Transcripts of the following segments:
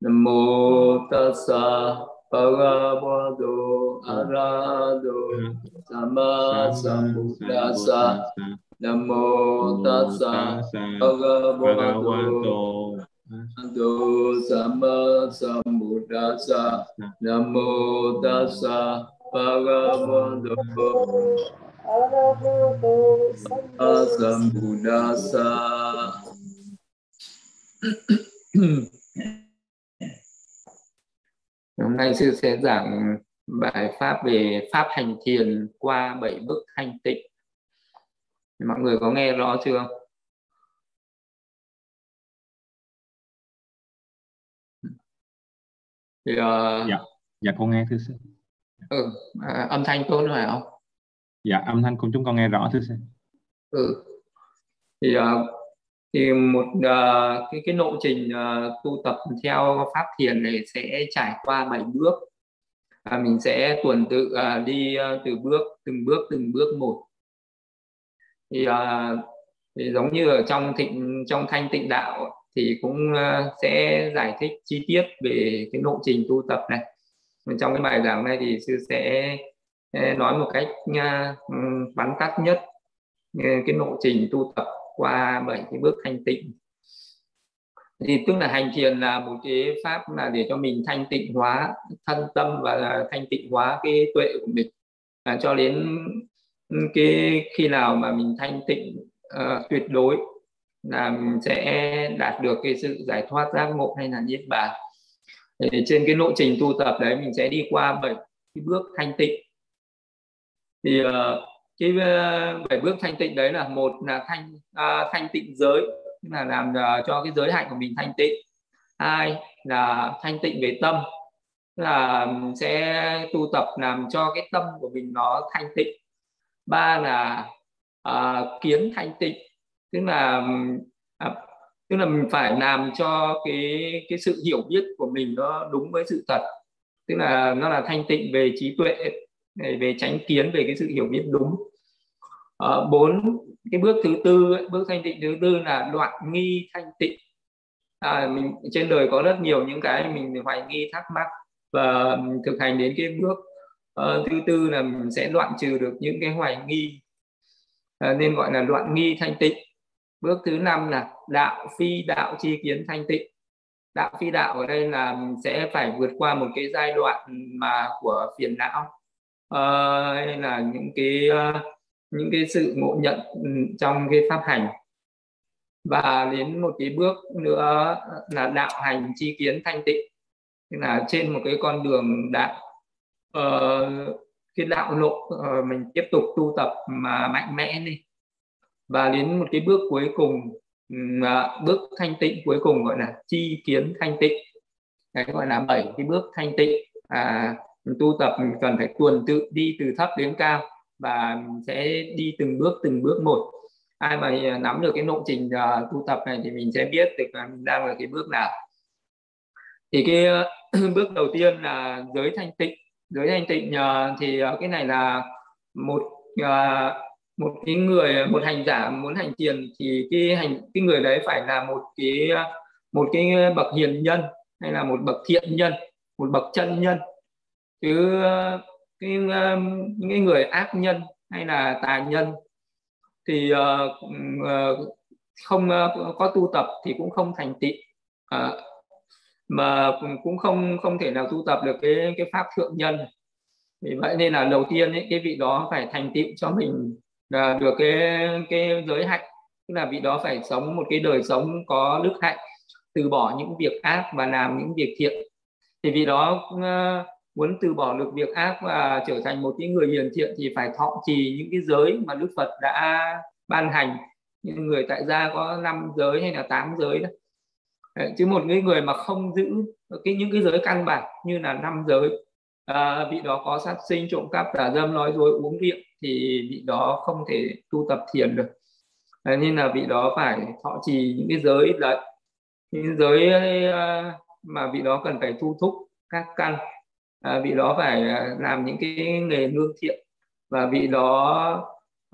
nam mô tassa bhagavato arahato sama sambuddhassa. Nam mô tassa bhagavato arahato sama sambuddhassa. Nam mô tassa bhagavato sambuddhassa. Hôm nay sư sẽ giảng bài pháp về pháp hành thiền qua bảy bước thanh tịnh. Mọi người có nghe rõ chưa? Thì, uh, dạ, dạ con nghe thưa sư. Ừ, à, âm thanh tốt phải không? Dạ, âm thanh của chúng con nghe rõ thưa sư. Ừ, thì uh, thì một uh, cái cái lộ trình uh, tu tập theo pháp thiền này sẽ trải qua bảy bước. À, mình sẽ tuần tự uh, đi uh, từ bước từng bước từng bước một. Thì, uh, thì giống như ở trong thịnh trong thanh tịnh đạo thì cũng uh, sẽ giải thích chi tiết về cái lộ trình tu tập này. Trong cái bài giảng này thì sư sẽ nói một cách uh, bắn tắt nhất cái lộ trình tu tập qua bảy cái bước thanh tịnh. Thì tức là hành thiền là một cái pháp là để cho mình thanh tịnh hóa thân tâm và là thanh tịnh hóa cái tuệ của mình. À, cho đến cái khi nào mà mình thanh tịnh uh, tuyệt đối là mình sẽ đạt được cái sự giải thoát giác ngộ hay là niết bàn. Thì trên cái lộ trình tu tập đấy mình sẽ đi qua bảy cái bước thanh tịnh. Thì uh, cái ờ, bảy bước thanh tịnh đấy là một là thanh uh, thanh tịnh giới tức là làm uh, cho cái giới hạnh của mình thanh tịnh. Hai là thanh tịnh về tâm tức là sẽ tu tập làm cho cái tâm của mình nó thanh tịnh. Ba là uh, kiến thanh tịnh tức là uh, tức là mình phải làm cho cái cái sự hiểu biết của mình nó đúng với sự thật. Tức là nó là thanh tịnh về trí tuệ về tránh kiến về cái sự hiểu biết đúng. Ờ, bốn cái bước thứ tư bước thanh tịnh thứ tư là đoạn nghi thanh tịnh. À, mình trên đời có rất nhiều những cái mình hoài nghi thắc mắc và thực hành đến cái bước uh, thứ tư là mình sẽ đoạn trừ được những cái hoài nghi. À, nên gọi là đoạn nghi thanh tịnh. Bước thứ năm là đạo phi đạo chi kiến thanh tịnh. Đạo phi đạo ở đây là mình sẽ phải vượt qua một cái giai đoạn mà của phiền não uh, hay là những cái uh, những cái sự ngộ nhận ừ, trong cái pháp hành. Và đến một cái bước nữa là đạo hành chi kiến thanh tịnh. Tức là trên một cái con đường đạo uh, cái đạo lộ uh, mình tiếp tục tu tập mà mạnh mẽ đi. Và đến một cái bước cuối cùng uh, bước thanh tịnh cuối cùng gọi là chi kiến thanh tịnh. Cái gọi là bảy cái bước thanh tịnh. À, tu tập mình cần phải tuần tự đi từ thấp đến cao và sẽ đi từng bước từng bước một. Ai mà à, nắm được cái lộ trình uh, tu tập này thì mình sẽ biết được là mình đang ở cái bước nào. Thì cái uh, bước đầu tiên là giới thanh tịnh. Giới thanh tịnh uh, thì uh, cái này là một uh, một cái người một hành giả muốn hành thiền thì cái hành cái người đấy phải là một cái một cái bậc hiền nhân hay là một bậc thiện nhân một bậc chân nhân. Chứ cái um, những cái người ác nhân hay là tà nhân thì ờ, ờ, không ờ, có tu tập thì cũng không thành tịnh. Mà cũng không không thể nào tu tập được cái cái pháp thượng nhân. Vì vậy nên là đầu tiên ấy, cái vị đó phải thành tựu cho mình là được cái cái giới hạnh. Tức là vị đó phải sống một cái đời sống có đức hạnh từ bỏ những việc ác và làm những việc thiện. Thì vì đó muốn từ bỏ được việc ác và trở thành một cái người hiền thiện thì phải thọ trì những cái giới mà Đức Phật đã ban hành. Như người tại gia có năm giới hay là tám giới đó. Chứ một cái người mà không giữ cái những cái giới căn bản như là năm giới à, vị đó có sát sinh trộm cắp tà dâm nói dối uống rượu thì vị đó không thể tu tập thiền được. À, nên là vị đó phải thọ trì những cái giới đấy. Những giới à, mà vị đó cần phải thu thúc các căn à, vị đó phải à, làm những cái nghề lương thiện và vị đó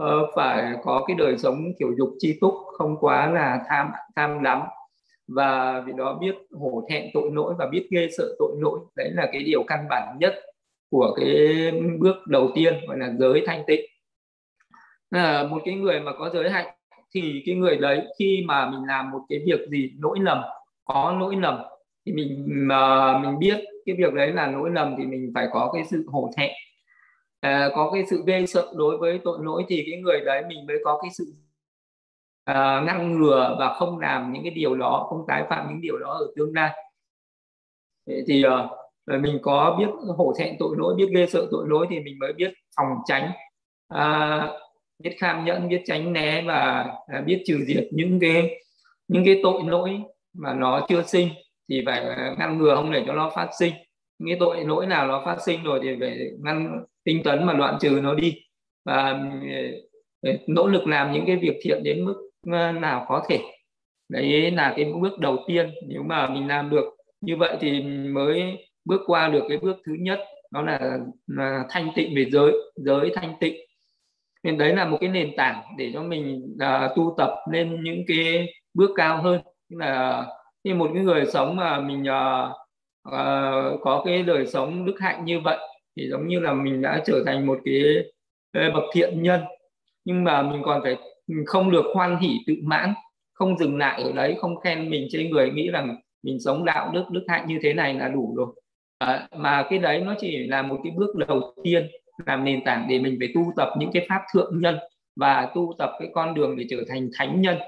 uh, phải có cái đời sống kiểu dục chi túc không quá là tham tham lắm và vì đó biết hổ thẹn tội lỗi và biết ghê sợ tội lỗi. Đấy là cái điều căn bản nhất của cái bước đầu tiên gọi là giới thanh tịnh. Là một cái người mà có giới hạnh thì cái người đấy khi mà mình làm một cái việc gì lỗi lầm có lỗi lầm thì mình mà mình biết cái việc đấy là lỗi lầm thì mình phải có cái sự hổ thẹn. À, có cái sự ghê sợ đối với tội lỗi thì cái người đấy mình mới có cái sự à, ngăn ngừa và không làm những cái điều đó không tái phạm những điều đó ở tương lai. Thì à, mình có biết hổ thẹn tội lỗi biết ghê sợ tội lỗi thì mình mới biết phòng tránh. À, biết kham nhẫn biết tránh né và à, biết trừ diệt những cái những cái tội lỗi mà nó chưa sinh thì phải ờ, ngăn ngừa không để cho nó phát sinh. Những cái tội lỗi nào nó phát sinh rồi thì phải ngăn tinh tấn mà đoạn trừ nó đi. Và ờ, ờ, nỗ lực làm những cái việc thiện đến mức nào có thể. Đấy là cái bước đầu tiên. Nếu mà mình làm được như vậy thì mới bước qua được cái bước thứ nhất đó là, là thanh tịnh về giới giới thanh tịnh. Nên đấy là một cái nền tảng để cho mình uh, tu tập lên những cái bước cao hơn. Tức là thì một cái người sống mà mình uh, uh, có cái đời sống đức hạnh như vậy thì giống như là mình đã trở thành một cái ờ, bậc thiện nhân. Nhưng mà mình còn phải không được hoan hỷ tự mãn không dừng lại ở đấy không khen mình trên người nghĩ rằng mình sống đạo đức đức hạnh như thế này là đủ rồi. À, mà cái đấy nó chỉ là một cái bước đầu tiên làm nền tảng để mình phải tu tập những cái pháp thượng nhân và tu tập cái con đường để trở thành thánh nhân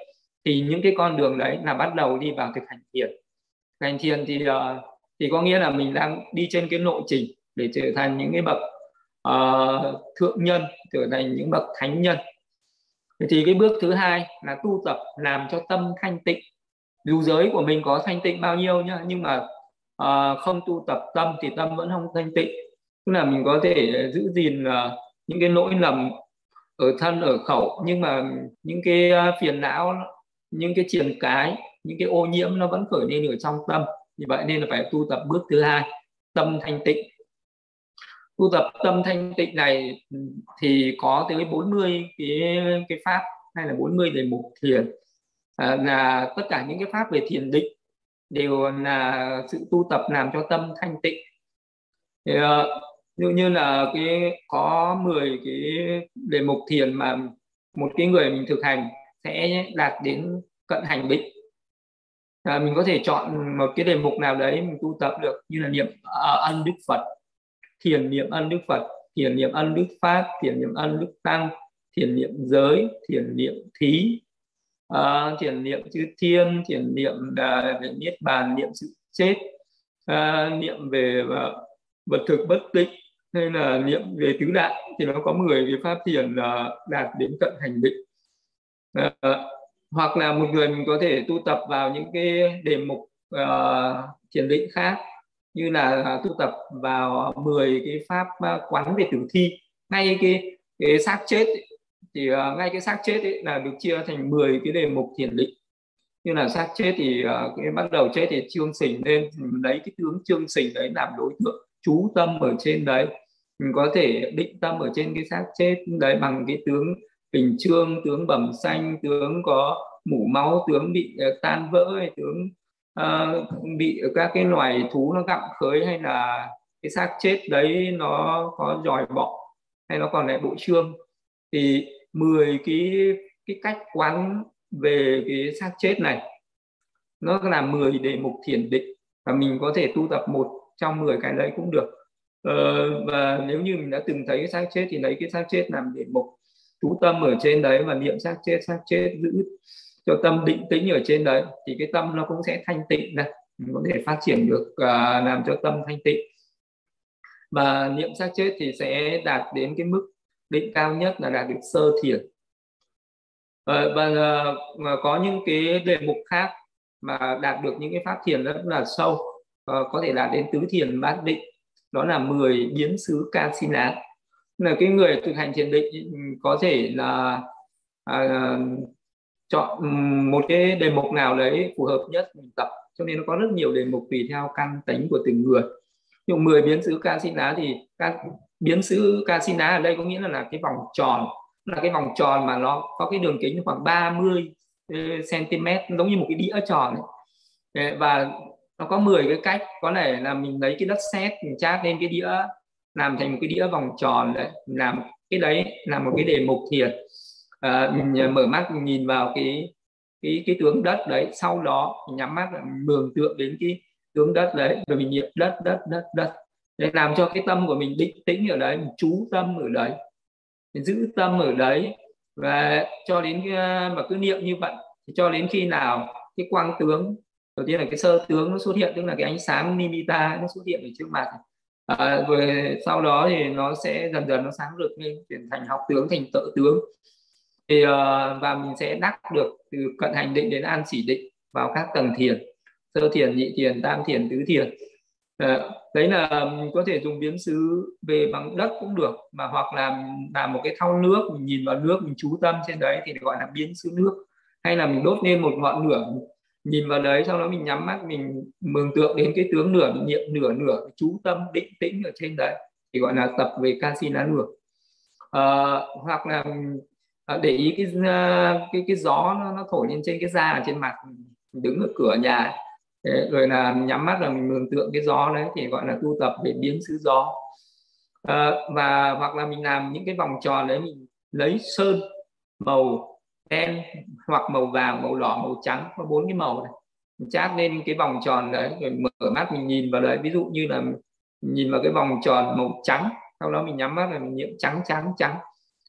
thì những cái con đường đấy là bắt đầu đi vào thực hành thiền. Hành thiền thì uh, thì có nghĩa là mình đang đi trên cái lộ trình để trở thành những cái bậc uh, thượng nhân trở thành những bậc thánh nhân. Thì cái bước thứ hai là tu tập làm cho tâm thanh tịnh. Dù giới của mình có thanh tịnh bao nhiêu nhá nhưng mà uh, không tu tập tâm thì tâm vẫn không thanh tịnh. Tức là mình có thể giữ gìn uh, những cái lỗi lầm ở thân ở khẩu nhưng mà những cái uh, phiền não những cái triền cái những cái ô nhiễm nó vẫn khởi lên ở trong tâm. Vì vậy nên là phải tu tập bước thứ hai tâm thanh tịnh. Tu tập tâm thanh tịnh này ừ, thì có tới 40 cái cái pháp hay là 40 đề mục thiền. À, là tất cả những cái pháp về thiền định đều là sự tu tập làm cho tâm thanh tịnh. Thì, uh, như như là cái có 10 cái đề mục thiền mà một cái người mình thực hành sẽ đạt đến cận hành định à, mình có thể chọn một cái đề mục nào đấy mình tu tập được như là niệm à, ân đức phật thiền niệm ân đức phật thiền niệm ân đức pháp thiền niệm ân đức tăng thiền niệm giới thiền niệm thí uh, thiền niệm chư thiên thiền niệm uh, về niết bàn niệm sự chết uh, niệm về uh, vật thực bất tịnh hay là niệm về tứ đại. Thì nó có 10 cái pháp thiền đạt đến cận hành định Ờ, hoặc là một người mình có thể tu tập vào những cái đề mục uh, thiền định khác như là à, tu tập vào 10 cái pháp à, quán về tử thi. Ngay cái cái xác chết ấy, thì uh, ngay cái xác chết ấy là được chia thành 10 cái đề mục thiền định. Như là xác chết thì uh, cái bắt đầu chết thì trương sình lên lấy cái tướng trương sình đấy làm đối tượng chú tâm ở trên đấy. Mình có thể định tâm ở trên cái xác chết đấy bằng cái tướng bình trương tướng bẩm xanh tướng có mủ máu tướng bị ờ, tan vỡ hay tướng uh, bị các cái loài thú nó gặm khới hay là cái xác chết đấy nó có dòi bọ hay nó còn lại bộ trương thì 10 cái cái cách quán về cái xác chết này nó là 10 đề mục thiền định và mình có thể tu tập một trong 10 cái đấy cũng được. Ờ, và nếu như mình đã từng thấy cái xác chết thì lấy cái xác chết làm đề mục chú tâm ở trên đấy và niệm xác chết xác chết giữ cho tâm định tĩnh ở trên đấy thì cái tâm nó cũng sẽ thanh tịnh này mình có thể phát triển được uh, làm cho tâm thanh tịnh. Và niệm xác chết thì sẽ đạt đến cái mức định cao nhất là đạt được sơ thiền. Uh, và uh, có những cái đề mục khác mà đạt được những cái pháp thiền rất là sâu uh, có thể đạt đến tứ thiền bát định đó là 10 biến xứ ca si ná là cái người thực hành thiền định ừ, có thể là à, chọn ừ, một cái đề mục nào đấy phù hợp nhất mình tập. Cho nên nó có rất nhiều đề mục tùy theo căn tính của từng người. Nhưng 10 biến xứ ca thì các biến xứ ca ở đây có nghĩa là, là cái vòng tròn là cái vòng tròn mà nó có cái đường kính khoảng 30 cm ừ, giống như một cái đĩa tròn ấy. và nó có 10 cái cách. Có thể là mình lấy cái đất sét mình chát lên cái đĩa làm thành một cái đĩa vòng tròn đấy làm cái đấy là một cái đề mục thiền à, ờ, mình ờ, mở mắt mình nhìn vào cái cái cái tướng đất đấy sau đó mình nhắm mắt mình mường tượng đến cái tướng đất đấy rồi mình niệm đất đất đất đất. Để làm cho cái tâm của mình định tĩnh ở đấy mình chú tâm ở đấy mình giữ tâm ở đấy. Và cho đến ờ, mà cứ niệm như vậy thì cho đến khi nào cái quang tướng đầu tiên là cái sơ tướng nó xuất hiện tức là cái ánh sáng nimita nó xuất hiện ở trước mặt à, rồi sau đó thì nó sẽ dần dần nó sáng rực lên chuyển thành học tướng thành tự tướng. Thì uh, và mình sẽ đắc được từ cận hành định đến an chỉ định vào các tầng thiền. Sơ thiền nhị thiền tam thiền tứ thiền. À, đấy là mình có thể dùng biến xứ về bằng đất cũng được mà hoặc là làm một cái thau nước mình nhìn vào nước mình chú tâm trên đấy thì gọi là biến xứ nước. Hay là mình đốt lên một ngọn lửa nhìn vào đấy sau đó mình nhắm mắt mình mường tượng đến cái tướng nửa niệm nửa nửa chú tâm định tĩnh ở trên đấy thì gọi là tập về casina nửa à, ờ, hoặc là ờ, để ý cái ờ, cái cái gió nó, nó thổi lên trên cái da ở trên mặt đứng ở cửa nhà rồi là nhắm mắt là mình mường tượng cái gió đấy thì gọi là tu tập về biến xứ gió. À, và hoặc là mình làm những cái vòng tròn đấy mình lấy sơn màu đen hoặc màu vàng màu đỏ màu trắng có bốn cái màu này. Mình chát lên cái vòng tròn đấy rồi mở mắt mình nhìn vào đấy. Ví dụ như là nhìn vào cái vòng tròn màu trắng sau đó mình nhắm mắt là mình nhiễm trắng trắng trắng.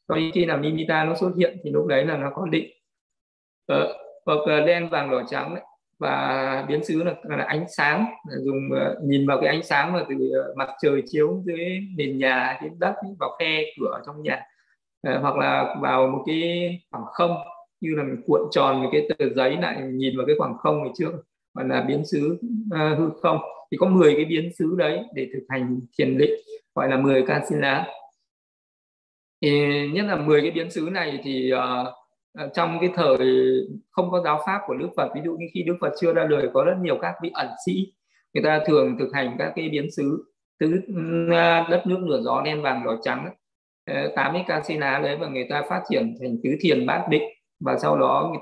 Rồi khi nào nimita nó xuất hiện thì lúc đấy là nó có định. Ờ, hoặc đen vàng đỏ trắng đấy. Và biến xứ là, là ánh sáng. Dùng uh, nhìn vào cái ánh sáng mà từ uh, mặt trời chiếu dưới nền nhà đến đất vào khe cửa trong nhà. Ờ, hoặc là vào một cái khoảng không như là mình cuộn tròn một cái tờ giấy lại nhìn vào cái khoảng không ngày trước hoặc là biến xứ uh, hư không. Thì có 10 cái biến xứ đấy để thực hành thiền định gọi là 10 lá thì nhất là 10 cái biến xứ này thì uh, trong cái thời không có giáo pháp của Đức Phật ví dụ như khi Đức Phật chưa ra đời có rất nhiều các vị ẩn sĩ người ta thường thực hành các cái biến xứ tứ đất nước lửa gió đen vàng đỏ trắng Ờ, tám cái đấy và người ta phát triển thành tứ thiền bát định và sau đó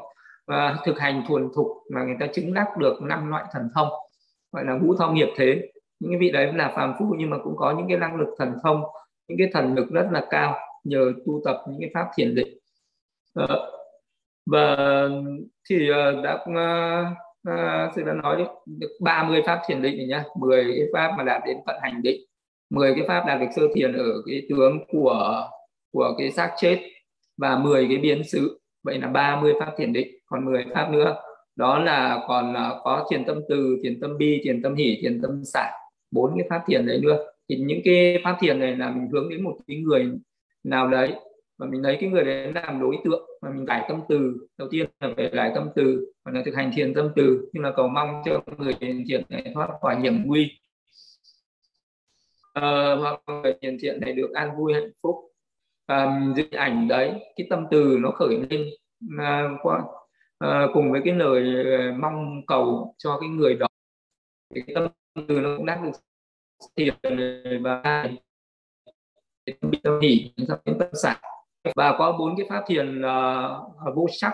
và thực hành thuần thục mà người ta chứng đắc được năm loại thần thông gọi là ngũ thông nghiệp thế. Những cái vị đấy là phàm phu nhưng mà cũng có những cái năng lực thần thông những cái thần lực rất là cao nhờ tu tập những cái pháp thiền định. Ờ, và thì đã uh, sư đã nói được 30 pháp thiền định này nhá 10 cái pháp mà đạt đến vận hành định. 10 cái pháp đạt được sơ thiền ở cái tướng của của cái xác chết và 10 cái biến xứ. Vậy là 30 pháp thiền định, còn 10 pháp nữa. Đó là còn à, có thiền tâm từ, thiền tâm bi, thiền tâm hỷ, thiền tâm xả bốn cái pháp thiền đấy nữa. Thì những cái pháp thiền này là mình hướng đến một cái người nào đấy, và mình lấy cái người đấy làm đối tượng, và mình giải tâm từ. Đầu tiên là phải giải tâm từ, và là thực hành thiền tâm từ, nhưng là cầu mong cho người thiền này thoát khỏi hiểm nguy. Ờ, à, hoặc người thiền thiện này được an vui hạnh phúc. À, dưới ảnh đấy cái tâm từ nó khởi lên uh, qua uh, cùng với cái lời ờ, mong cầu cho cái người đó thì cái tâm từ nó cũng đáp được thiền và tâm hỷ tâm sản và có bốn cái pháp thiền uh, vô sắc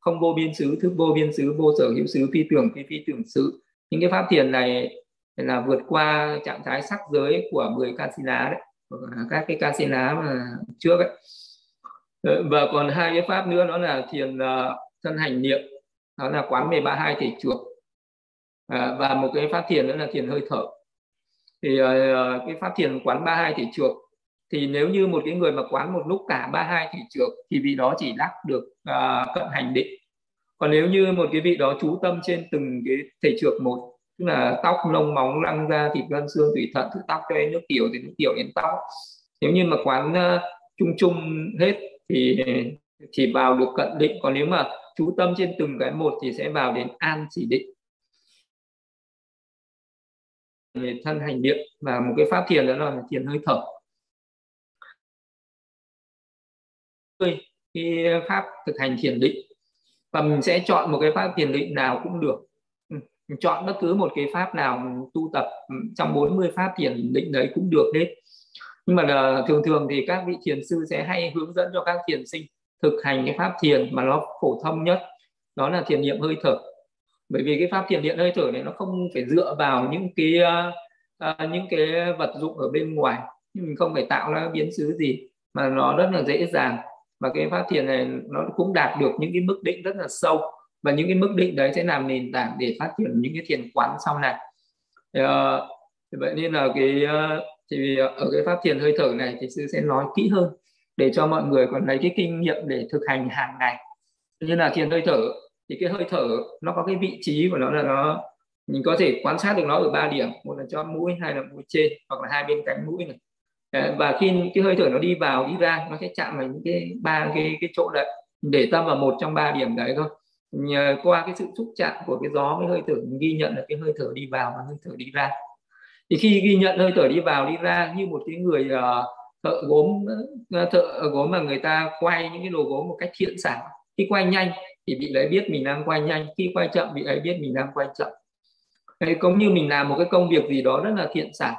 không vô biên xứ thức vô biên xứ vô sở hữu xứ phi tưởng phi phi tưởng xứ. Những cái pháp thiền này là vượt qua trạng thái sắc giới của 10 casina đấy các cái casina mà trước ấy. Ờ, và còn hai cái pháp nữa đó là thiền ờ, thân hành niệm đó là quán 132 thể chuộc. À, và một cái pháp thiền nữa là thiền hơi thở. Thì uh, cái pháp thiền quán 32 thể chuộc thì nếu như một cái người mà quán một lúc cả ba hai chuộc thì vị đó chỉ đắc được uh, cận hành định. Còn nếu như một cái vị đó chú tâm trên từng cái thể trược một tức là tóc lông móng răng da thịt gân xương tủy thận từ tóc cho đến nước tiểu thì nước tiểu đến tóc. Nếu như mà quán uh, chung chung hết thì chỉ vào được cận định. Còn nếu mà chú tâm trên từng cái một thì sẽ vào đến an chỉ định. Thân hành niệm và một cái pháp thiền đó là thiền hơi thở. Cái pháp thực hành thiền định. Và mình sẽ chọn một cái pháp thiền định nào cũng được mình chọn bất cứ một cái pháp nào mình tu tập ừ, trong 40 pháp thiền định đấy cũng được hết. Nhưng mà là thường thường thì các vị thiền sư sẽ hay hướng dẫn cho các thiền sinh thực hành cái pháp thiền mà nó phổ thông nhất đó là thiền niệm hơi thở. Bởi vì cái pháp thiền niệm hơi thở này nó không phải dựa vào những cái uh, những cái vật dụng ở bên ngoài mình không phải tạo ra biến xứ gì mà nó rất là dễ dàng. Và cái pháp thiền này nó cũng đạt được những cái mức định rất là sâu và những cái mức định đấy sẽ làm nền tảng để phát triển những cái thiền quán sau này. Uh, vậy nên là cái uh, thì ở cái pháp thiền hơi thở này thì sư sẽ nói kỹ hơn để cho mọi người còn lấy cái kinh nghiệm để thực hành hàng ngày. Như là thiền hơi thở thì cái hơi thở nó có cái vị trí của nó là nó mình có thể quan sát được nó ở ba điểm một là cho mũi hai là mũi trên hoặc là hai bên cánh mũi này. Ờ, và khi cái hơi thở nó đi vào đi ra nó sẽ chạm vào những cái ba cái cái chỗ đấy để tâm vào một trong ba điểm đấy thôi. Nhờ qua cái sự xúc chạm của cái gió với hơi thở mình ghi nhận là cái hơi thở đi vào và hơi thở đi ra. Thì khi ghi nhận hơi thở đi vào đi ra như một cái người uh, thợ gốm ờ, thợ gốm mà người ta quay những cái đồ gốm một cách thiện xảo. Khi quay nhanh thì bị lấy biết mình đang quay nhanh khi quay chậm bị ấy biết mình đang quay chậm. Đấy, cũng như mình làm một cái công việc gì đó rất là thiện xảo.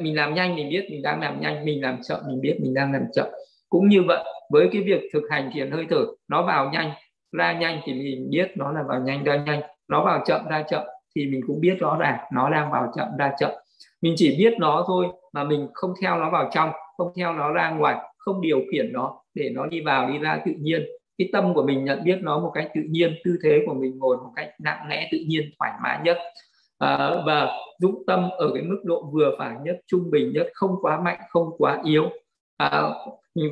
Mình làm nhanh mình biết mình đang làm nhanh mình làm chậm mình biết mình đang làm chậm. Cũng như vậy với cái việc thực hành thiền hơi thở nó vào nhanh ra nhanh thì mình biết nó là vào nhanh ra nhanh. Nó vào chậm ra chậm thì mình cũng biết rõ ràng nó đang vào chậm ra chậm. Mình chỉ biết nó thôi mà mình không theo nó vào trong không theo nó ra ngoài không điều khiển nó để nó đi vào đi ra tự nhiên. Cái tâm của mình nhận biết nó một cách tự nhiên tư thế của mình ngồi một cách nặng nẽ tự nhiên thoải mái nhất. À, và dũng tâm ở cái mức độ vừa phải nhất trung bình nhất không quá mạnh không quá yếu. À,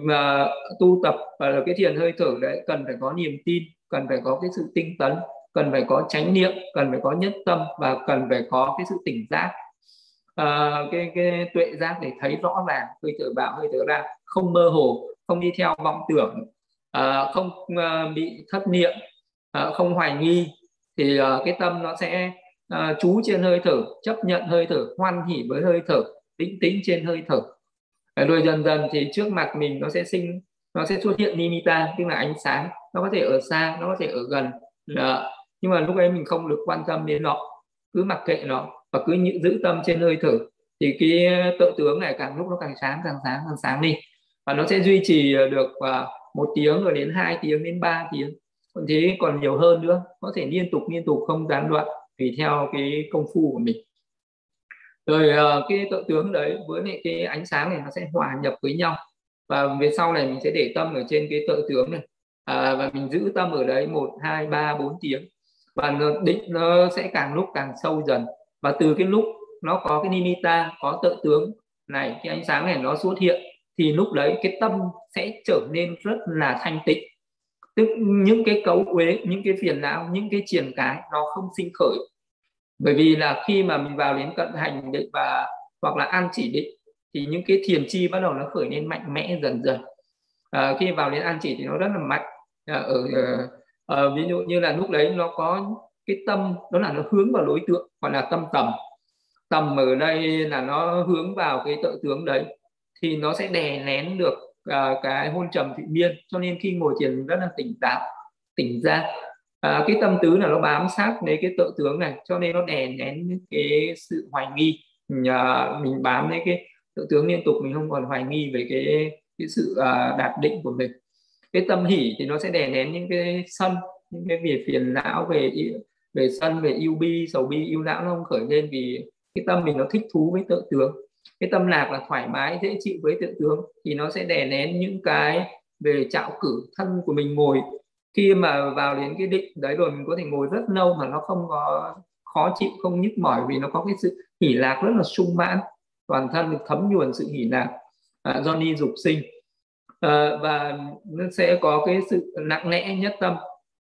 mà tu tập và cái thiền hơi thở đấy cần phải có niềm tin cần phải có cái sự tinh tấn cần phải có chánh niệm cần phải có nhất tâm và cần phải có cái sự tỉnh giác. À, cái cái tuệ giác để thấy rõ ràng hơi thở vào hơi thở ra không mơ hồ không đi theo vọng tưởng à, không à, bị thất niệm à, không hoài nghi thì à, cái tâm nó sẽ à, chú trên hơi thở chấp nhận hơi thở hoan hỉ với hơi thở tĩnh tĩnh trên hơi thở rồi dần dần thì trước mặt mình nó sẽ sinh nó sẽ xuất hiện nimita tức là ánh sáng. Nó có thể ở xa nó có thể ở gần. À, nhưng mà lúc ấy mình không được quan tâm đến nó. Cứ mặc kệ nó và cứ giữ tâm trên hơi thở. Thì cái ờ, tự tướng này càng lúc nó càng sáng càng sáng càng sáng đi. Và nó sẽ duy trì ờ, được ờ, một tiếng rồi đến hai tiếng đến ba tiếng. Còn thế còn nhiều hơn nữa. Có thể liên tục liên tục không gián đoạn tùy theo cái công phu của mình rồi uh, cái tự tướng đấy với lại cái ánh sáng này nó sẽ hòa nhập với nhau. Và về sau này mình sẽ để tâm ở trên cái tự tướng này. À, và mình giữ tâm ở đấy một hai ba bốn tiếng. Và nó định nó sẽ càng lúc càng sâu dần. Và từ cái lúc nó có cái nimita có tự tướng này cái ánh sáng này nó xuất hiện thì lúc đấy cái tâm sẽ trở nên rất là thanh tịnh. Tức những cái cấu uế những cái phiền não những cái triển cái nó không sinh khởi bởi vì là khi mà mình vào đến cận hành định và hoặc là an chỉ định thì những cái thiền chi bắt đầu nó khởi lên mạnh mẽ dần dần. À, khi vào đến an chỉ thì nó rất là mạnh. À, ở à, ví dụ như là lúc đấy nó có cái tâm đó là nó hướng vào đối tượng gọi là tâm tầm. Tầm ở đây là nó hướng vào cái tự tướng đấy thì nó sẽ đè nén được uh, cái hôn trầm thị miên cho nên khi ngồi thiền rất là tỉnh táo tỉnh ra à, cái tâm tứ là nó bám sát lấy cái tự tướng này cho nên nó đè nén cái sự hoài nghi. Uh, mình bám lấy cái tự tướng liên tục mình không còn hoài nghi về cái cái sự à, đạt định của mình. Cái tâm hỷ thì nó sẽ đè nén những cái sân những cái việc phiền não về về sân về yêu bi sầu bi yêu não nó không khởi lên vì cái tâm mình nó thích thú với tự tướng. Cái tâm lạc là thoải mái dễ chịu với tự tướng thì nó sẽ đè nén những cái về trạo cử thân của mình ngồi khi mà vào đến cái định đấy rồi mình có thể ngồi rất lâu mà nó không có khó chịu không nhức mỏi vì nó có cái sự hỉ lạc rất là sung mãn. Toàn thân được thấm nhuần sự hỉ lạc à, do ni dục sinh. À, và nó sẽ có cái sự nặng nẽ nhất tâm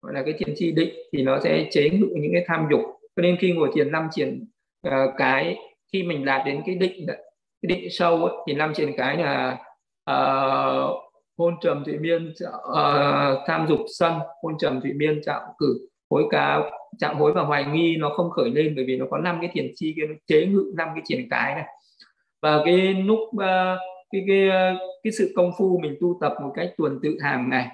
gọi là cái thiền chi định thì nó sẽ chế ngự những cái tham dục. Cho nên khi ngồi thiền năm triển uh, ờ, cái khi mình đạt đến cái định cái định sâu ấy, thì năm triển cái là uh, hôn trầm thị miên uh, tham dục sân hôn trầm thị miên chạm cử hối cá chạm hối và hoài nghi nó không khởi lên bởi vì nó có năm cái thiền chi kia nó chế ngự năm cái triển cái này. Và cái lúc uh, ờ, cái cái ờ, cái sự công phu mình tu tập một cách tuần tự hàng này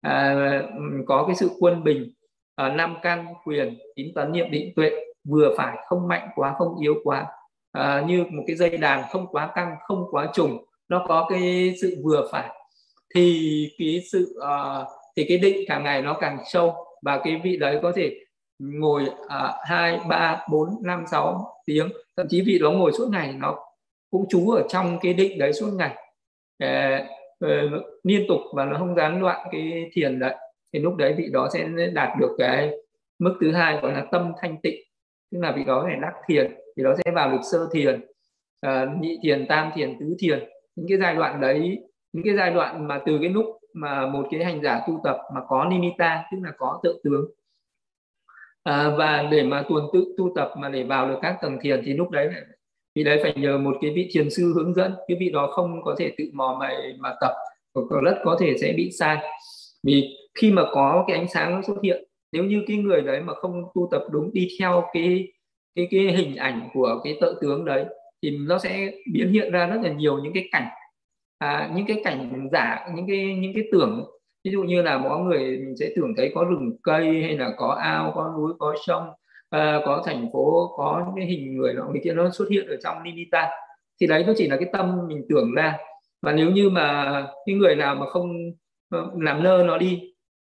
à, có cái sự quân bình à, năm căn quyền tín tấn niệm định tuệ vừa phải không mạnh quá không yếu quá. À, như một cái dây đàn không quá căng không quá trùng nó có cái sự vừa phải thì cái sự uh, thì cái định càng ngày nó càng sâu và cái vị đấy có thể ngồi ờ, hai ba bốn năm sáu tiếng. Thậm chí vị đó ngồi suốt ngày nó cũng trú ở trong cái định đấy suốt ngày. À, liên tục và nó không gián đoạn cái thiền đấy. Thì lúc đấy vị đó sẽ đạt được cái mức thứ hai gọi là tâm thanh tịnh. Tức là vị đó phải đắc thiền thì nó sẽ vào được sơ thiền uh, nhị thiền tam thiền tứ thiền. Những cái giai đoạn đấy những cái giai đoạn mà từ cái lúc mà một cái hành giả tu tập mà có nimitta tức là có tự tướng. À, và để mà tuần tự tu tập mà để vào được các tầng thiền thì lúc đấy vì đấy phải nhờ một cái vị thiền sư hướng dẫn. Cái vị đó không có thể tự mò mày mà tập có rất có thể sẽ bị sai. Vì khi mà có cái ánh sáng nó xuất hiện nếu như cái người đấy mà không tu tập đúng đi theo cái cái cái hình ảnh của cái tự tướng đấy thì nó sẽ biến hiện ra rất là nhiều những cái cảnh à, những cái cảnh giả những cái những cái tưởng ví dụ như là mỗi người mình sẽ tưởng thấy có rừng cây hay là có ao có núi có sông à, có thành phố có những cái hình người nó người kia nó xuất hiện ở trong nimitta thì đấy nó chỉ là cái tâm mình tưởng ra. Và nếu như mà cái người nào mà không ờ, làm nơ nó đi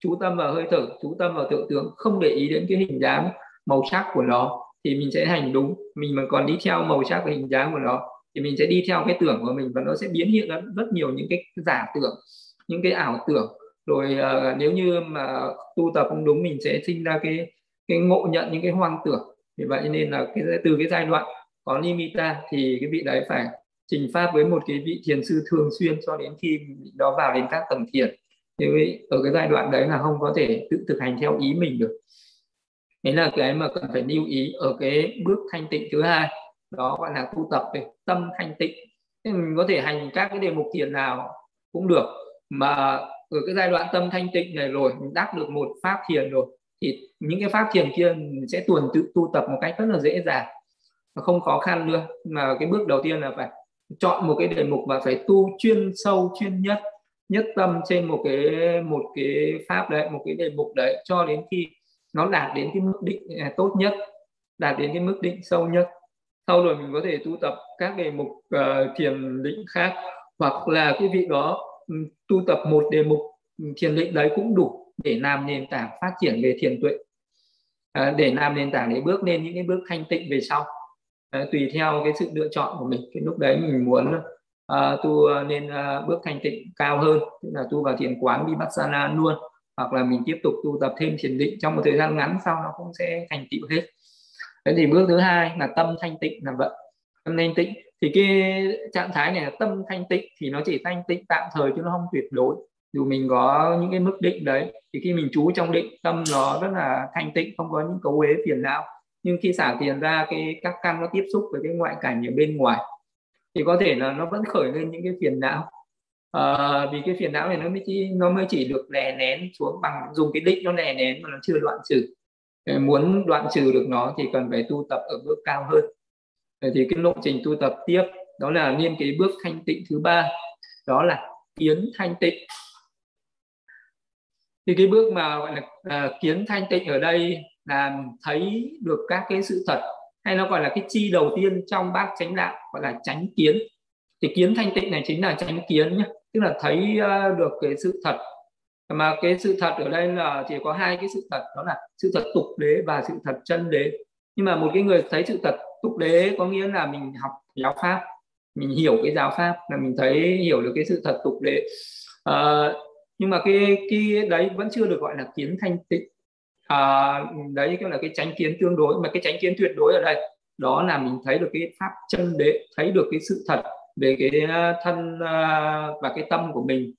chú tâm vào hơi thở chú tâm vào tưởng tướng không để ý đến cái hình dáng màu sắc của nó thì mình sẽ hành đúng. Mình mà còn đi theo màu sắc và hình dáng của nó thì mình sẽ đi theo cái tưởng của mình và nó sẽ biến hiện ra rất nhiều những cái giả tưởng những cái ảo tưởng. Rồi uh, nếu như mà tu tập không đúng mình sẽ sinh ra cái cái ngộ nhận những cái hoang tưởng. Vì vậy nên là cái từ cái giai đoạn có limita thì cái vị đấy phải trình pháp với một cái vị thiền sư thường xuyên cho đến khi đó vào đến các tầng thiền. Thì ở cái giai đoạn đấy là không có thể tự thực hành theo ý mình được. Đấy là cái mà cần phải lưu ý ở cái bước thanh tịnh thứ hai đó, gọi là tu tập về tâm thanh tịnh. Thế mình có thể hành các cái đề mục thiền nào cũng được, mà ở cái giai đoạn tâm thanh tịnh này rồi, mình đắc được một pháp thiền rồi, thì những cái pháp thiền kia mình sẽ tuần tự tu tập một cách rất là dễ dàng và không khó khăn nữa mà cái bước đầu tiên là phải chọn một cái đề mục và phải tu chuyên sâu, chuyên nhất nhất tâm trên một cái một cái pháp đấy, một cái đề mục đấy, cho đến khi nó đạt đến cái mức định à, tốt nhất, đạt đến cái mức định sâu nhất sau rồi mình có thể tu tập các đề mục uh, thiền định khác hoặc là quý vị đó um, tu tập một đề mục thiền định đấy cũng đủ để làm nền tảng phát triển về thiền tuệ. À, để làm nền tảng để bước lên những cái bước thanh tịnh về sau. À, tùy theo cái sự lựa chọn của mình. Cái lúc đấy mình muốn uh, tu lên uh, bước thanh tịnh cao hơn. Tức là tu vào thiền quán vipassana luôn. Hoặc là mình tiếp tục tu tập thêm thiền định trong một thời gian ngắn sau nó cũng sẽ thành tựu hết thế thì bước thứ hai là tâm thanh tịnh là vậy. Tâm thanh tịnh thì cái trạng thái này là tâm thanh tịnh thì nó chỉ thanh tịnh tạm thời chứ nó không tuyệt đối. Dù mình có những cái mức định đấy thì khi mình trú trong định tâm nó rất là thanh tịnh không có những cấu uế phiền não. Nhưng khi xả tiền ra cái các căn nó tiếp xúc với cái ngoại cảnh ở bên ngoài thì có thể là nó vẫn khởi lên những cái phiền não. À, vì cái phiền não này nó mới chỉ nó mới chỉ được đè nén xuống bằng dùng cái định nó đè nén mà nó chưa đoạn trừ muốn đoạn trừ được nó thì cần phải tu tập ở bước cao hơn. Thì cái lộ trình tu tập tiếp đó là liên cái bước thanh tịnh thứ ba đó là kiến thanh tịnh. Thì cái bước mà gọi là uh, kiến thanh tịnh ở đây là thấy được các cái sự thật hay nó gọi là cái chi đầu tiên trong bát chánh đạo gọi là tránh kiến. Thì kiến thanh tịnh này chính là tránh kiến nhé tức là thấy uh, được cái sự thật mà cái sự thật ở đây là chỉ có hai cái sự thật đó là sự thật tục đế và sự thật chân đế. Nhưng mà một cái người thấy sự thật tục đế có nghĩa là mình học giáo pháp mình hiểu cái giáo pháp là mình thấy hiểu được cái sự thật tục đế. À, nhưng mà cái cái đấy vẫn chưa được gọi là kiến thanh tịnh. À, đấy cũng là cái tránh kiến tương đối mà cái tránh kiến tuyệt đối ở đây đó là mình thấy được cái pháp chân đế thấy được cái sự thật về cái ờ, thân và cái tâm của mình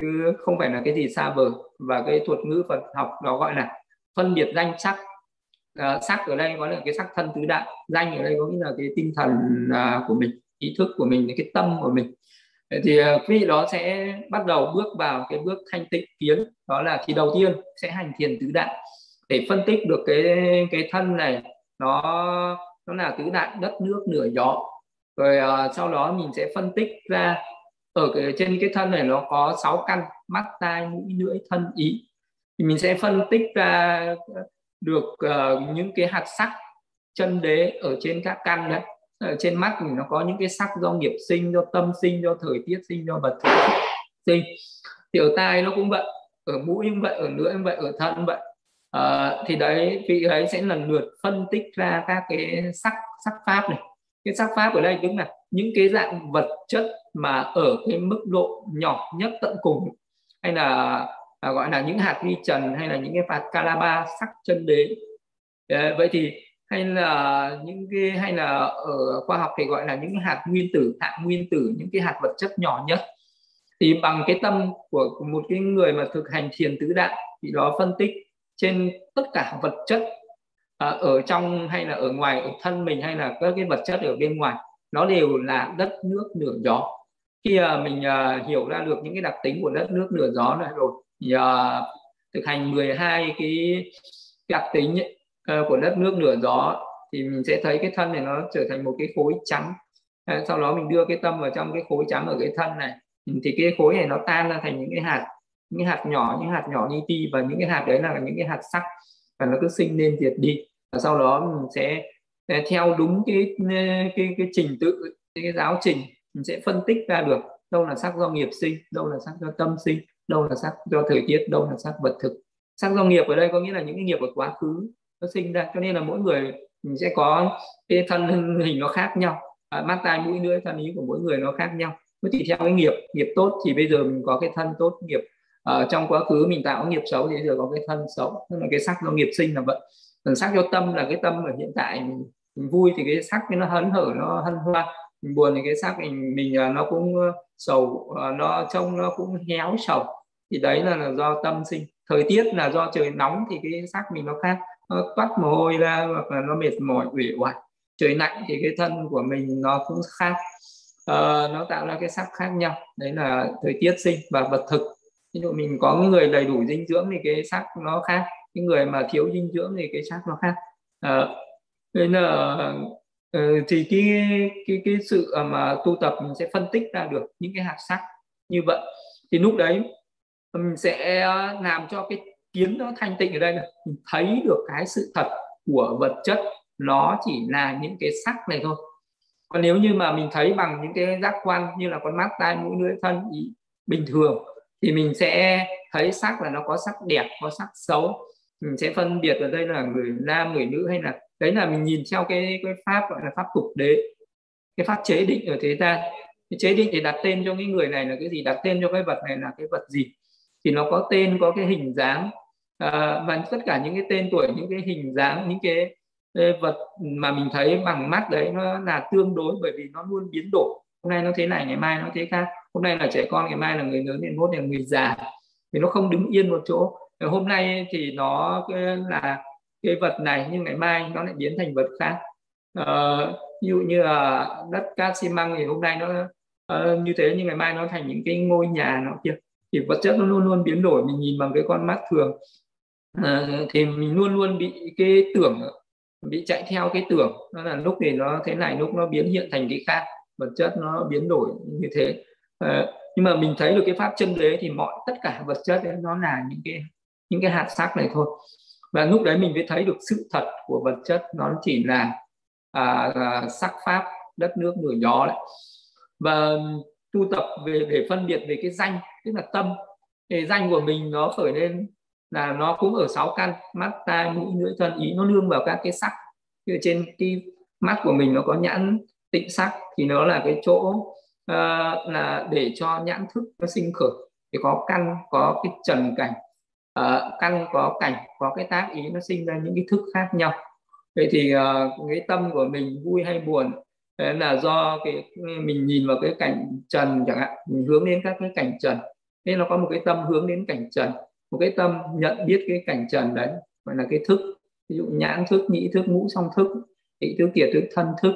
chứ không phải là cái gì xa vời. Và cái thuật ngữ Phật học đó gọi là phân biệt danh sắc. À, sắc ở đây có là cái sắc thân tứ đại. Danh ở đây có nghĩa là cái tinh thần à, của mình ý thức của mình cái tâm của mình. Thì à, quý vị đó sẽ bắt đầu bước vào cái bước thanh tịnh kiến. Đó là thì đầu tiên sẽ hành thiền tứ đại. Để phân tích được cái cái thân này nó nó là tứ đại đất nước nửa gió. Rồi à, sau đó mình sẽ phân tích ra ở cái, trên cái thân này nó có 6 căn mắt tai mũi lưỡi thân ý. Thì mình sẽ phân tích ra ờ, được uh, những cái hạt sắc chân đế ở trên các căn đấy. Ở trên mắt mình nó có những cái sắc do nghiệp sinh do tâm sinh do thời tiết sinh do vật sinh. Thì ở tai nó cũng vậy ở mũi cũng vậy ở lưỡi cũng vậy ở thân cũng vậy. À, thì đấy vị ấy sẽ lần lượt phân tích ra các cái sắc sắc pháp này cái sắc pháp ở đây tức là những cái dạng vật chất mà ở cái mức độ nhỏ nhất tận cùng. Hay là à, gọi là những hạt vi trần hay là những cái hạt calaba sắc chân đế. À, vậy thì hay là những cái hay là ở khoa học thì gọi là những hạt nguyên tử hạt nguyên tử những cái hạt vật chất nhỏ nhất. Thì bằng cái tâm của một cái người mà thực hành thiền tứ đại thì đó phân tích trên tất cả vật chất à, ở trong hay là ở ngoài ở thân mình hay là các cái vật chất ở bên ngoài nó đều là đất nước nửa gió. Khi à, mình à, hiểu ra được những cái đặc tính của đất nước nửa gió này rồi thì à, thực hành 12 cái đặc tính ấy, của đất nước nửa gió thì mình sẽ thấy cái thân này nó trở thành một cái khối trắng. Sau đó mình đưa cái tâm vào trong cái khối trắng ở cái thân này ừ, thì cái khối này nó tan ra thành những cái hạt những cái hạt nhỏ những hạt nhỏ ni ti và những cái hạt đấy là những cái hạt sắc và nó cứ sinh lên diệt đi sau đó mình sẽ theo đúng cái cái cái trình tự cái, cái giáo trình mình sẽ phân tích ra được đâu là sắc do nghiệp sinh đâu là sắc do tâm sinh đâu là sắc do thời tiết đâu là sắc vật thực. Sắc do nghiệp ở đây có nghĩa là những cái nghiệp ở quá khứ nó sinh ra cho nên là mỗi người mình sẽ có cái thân hình nó khác nhau à, mắt tai mũi lưỡi thân ý của mỗi người nó khác nhau. Nó chỉ theo cái nghiệp nghiệp tốt thì bây giờ mình có cái thân tốt nghiệp ở trong quá khứ mình tạo nghiệp xấu thì bây giờ có cái thân xấu tức là cái sắc do nghiệp sinh là vậy còn sắc do tâm là cái tâm ở hiện tại mình, mình vui thì cái sắc nó hấn hở nó hân hoan. Mình buồn thì cái sắc mình mình à, nó cũng sầu à, nó trông nó cũng héo sầu. Thì đấy là, là do tâm sinh. Thời tiết là do trời nóng thì cái sắc mình nó khác. Nó toát mồ hôi ra hoặc là nó mệt mỏi uể oải. Trời lạnh thì cái thân của mình nó cũng khác. Ờ, nó tạo ra cái sắc khác nhau. Đấy là thời tiết sinh và vật thực. Ví dụ mình có người đầy đủ dinh dưỡng thì cái sắc nó khác những người mà thiếu dinh dưỡng thì cái sắc nó khác. À, nên là ờ, thì cái cái cái sự ờ, mà tu tập mình sẽ phân tích ra được những cái hạt sắc như vậy. Thì lúc đấy mình sẽ làm cho cái kiến nó thanh tịnh ở đây này. Mình thấy được cái sự thật của vật chất nó chỉ là những cái sắc này thôi. Còn nếu như mà mình thấy bằng những cái giác quan như là con mắt tai mũi lưỡi thân ý bình thường thì mình sẽ thấy sắc là nó có sắc đẹp có sắc xấu mình sẽ phân biệt ở đây là người nam người nữ hay là đấy là mình nhìn theo cái cái pháp gọi là pháp tục đế. Cái pháp chế định ở thế gian. Cái chế định thì đặt tên cho cái người này là cái gì? Đặt tên cho cái vật này là cái vật gì? Thì nó có tên có cái hình dáng. À, và tất cả những cái tên tuổi những cái hình dáng những cái ờ, vật mà mình thấy bằng mắt đấy nó là tương đối bởi vì nó luôn biến đổi. Hôm nay nó thế này ngày mai nó thế khác. Hôm nay là trẻ con ngày mai là người lớn ngày mốt là người già. Thì nó không đứng yên một chỗ. Ờ, hôm nay thì nó ờ, là cái vật này nhưng ngày mai nó lại biến thành vật khác. À, ví dụ như là đất cát xi măng thì hôm nay nó uh, như thế nhưng ngày mai nó thành những cái ngôi nhà nó kia. Thì vật chất nó luôn luôn biến đổi mình nhìn bằng cái con mắt thường. Uh, thì mình luôn luôn bị cái tưởng bị chạy theo cái tưởng. Nó là lúc thì nó thế này lúc nó biến hiện thành cái khác vật chất nó biến đổi như thế. Uh, nhưng mà mình thấy được cái pháp chân đế thì mọi tất cả vật chất ấy, nó là những cái những cái hạt sắc này thôi. Và lúc đấy mình mới thấy được sự thật của vật chất nó chỉ là à, à, sắc pháp đất nước nửa gió đấy. Và tu tập về để phân biệt về cái danh tức là tâm. Thì danh của mình nó khởi lên là nó cũng ở sáu căn mắt tai mũi lưỡi thân ý. Nó nương vào các cái sắc. Như trên cái mắt của mình nó có nhãn tịnh sắc thì nó là cái chỗ uh, là để cho nhãn thức nó sinh khởi. Thì có căn có cái trần cảnh uh, căn có cảnh có cái tác ý nó sinh ra những cái thức khác nhau. Vậy thì uh, cái tâm của mình vui hay buồn Đấy là do cái mình nhìn vào cái cảnh trần chẳng hạn mình hướng đến các cái cảnh trần. Nên nó có một cái tâm hướng đến cảnh trần một cái tâm nhận biết cái cảnh trần đấy gọi là cái thức ví dụ nhãn thức nhĩ thức ngũ song thức ý thức kiệt thức thân thức.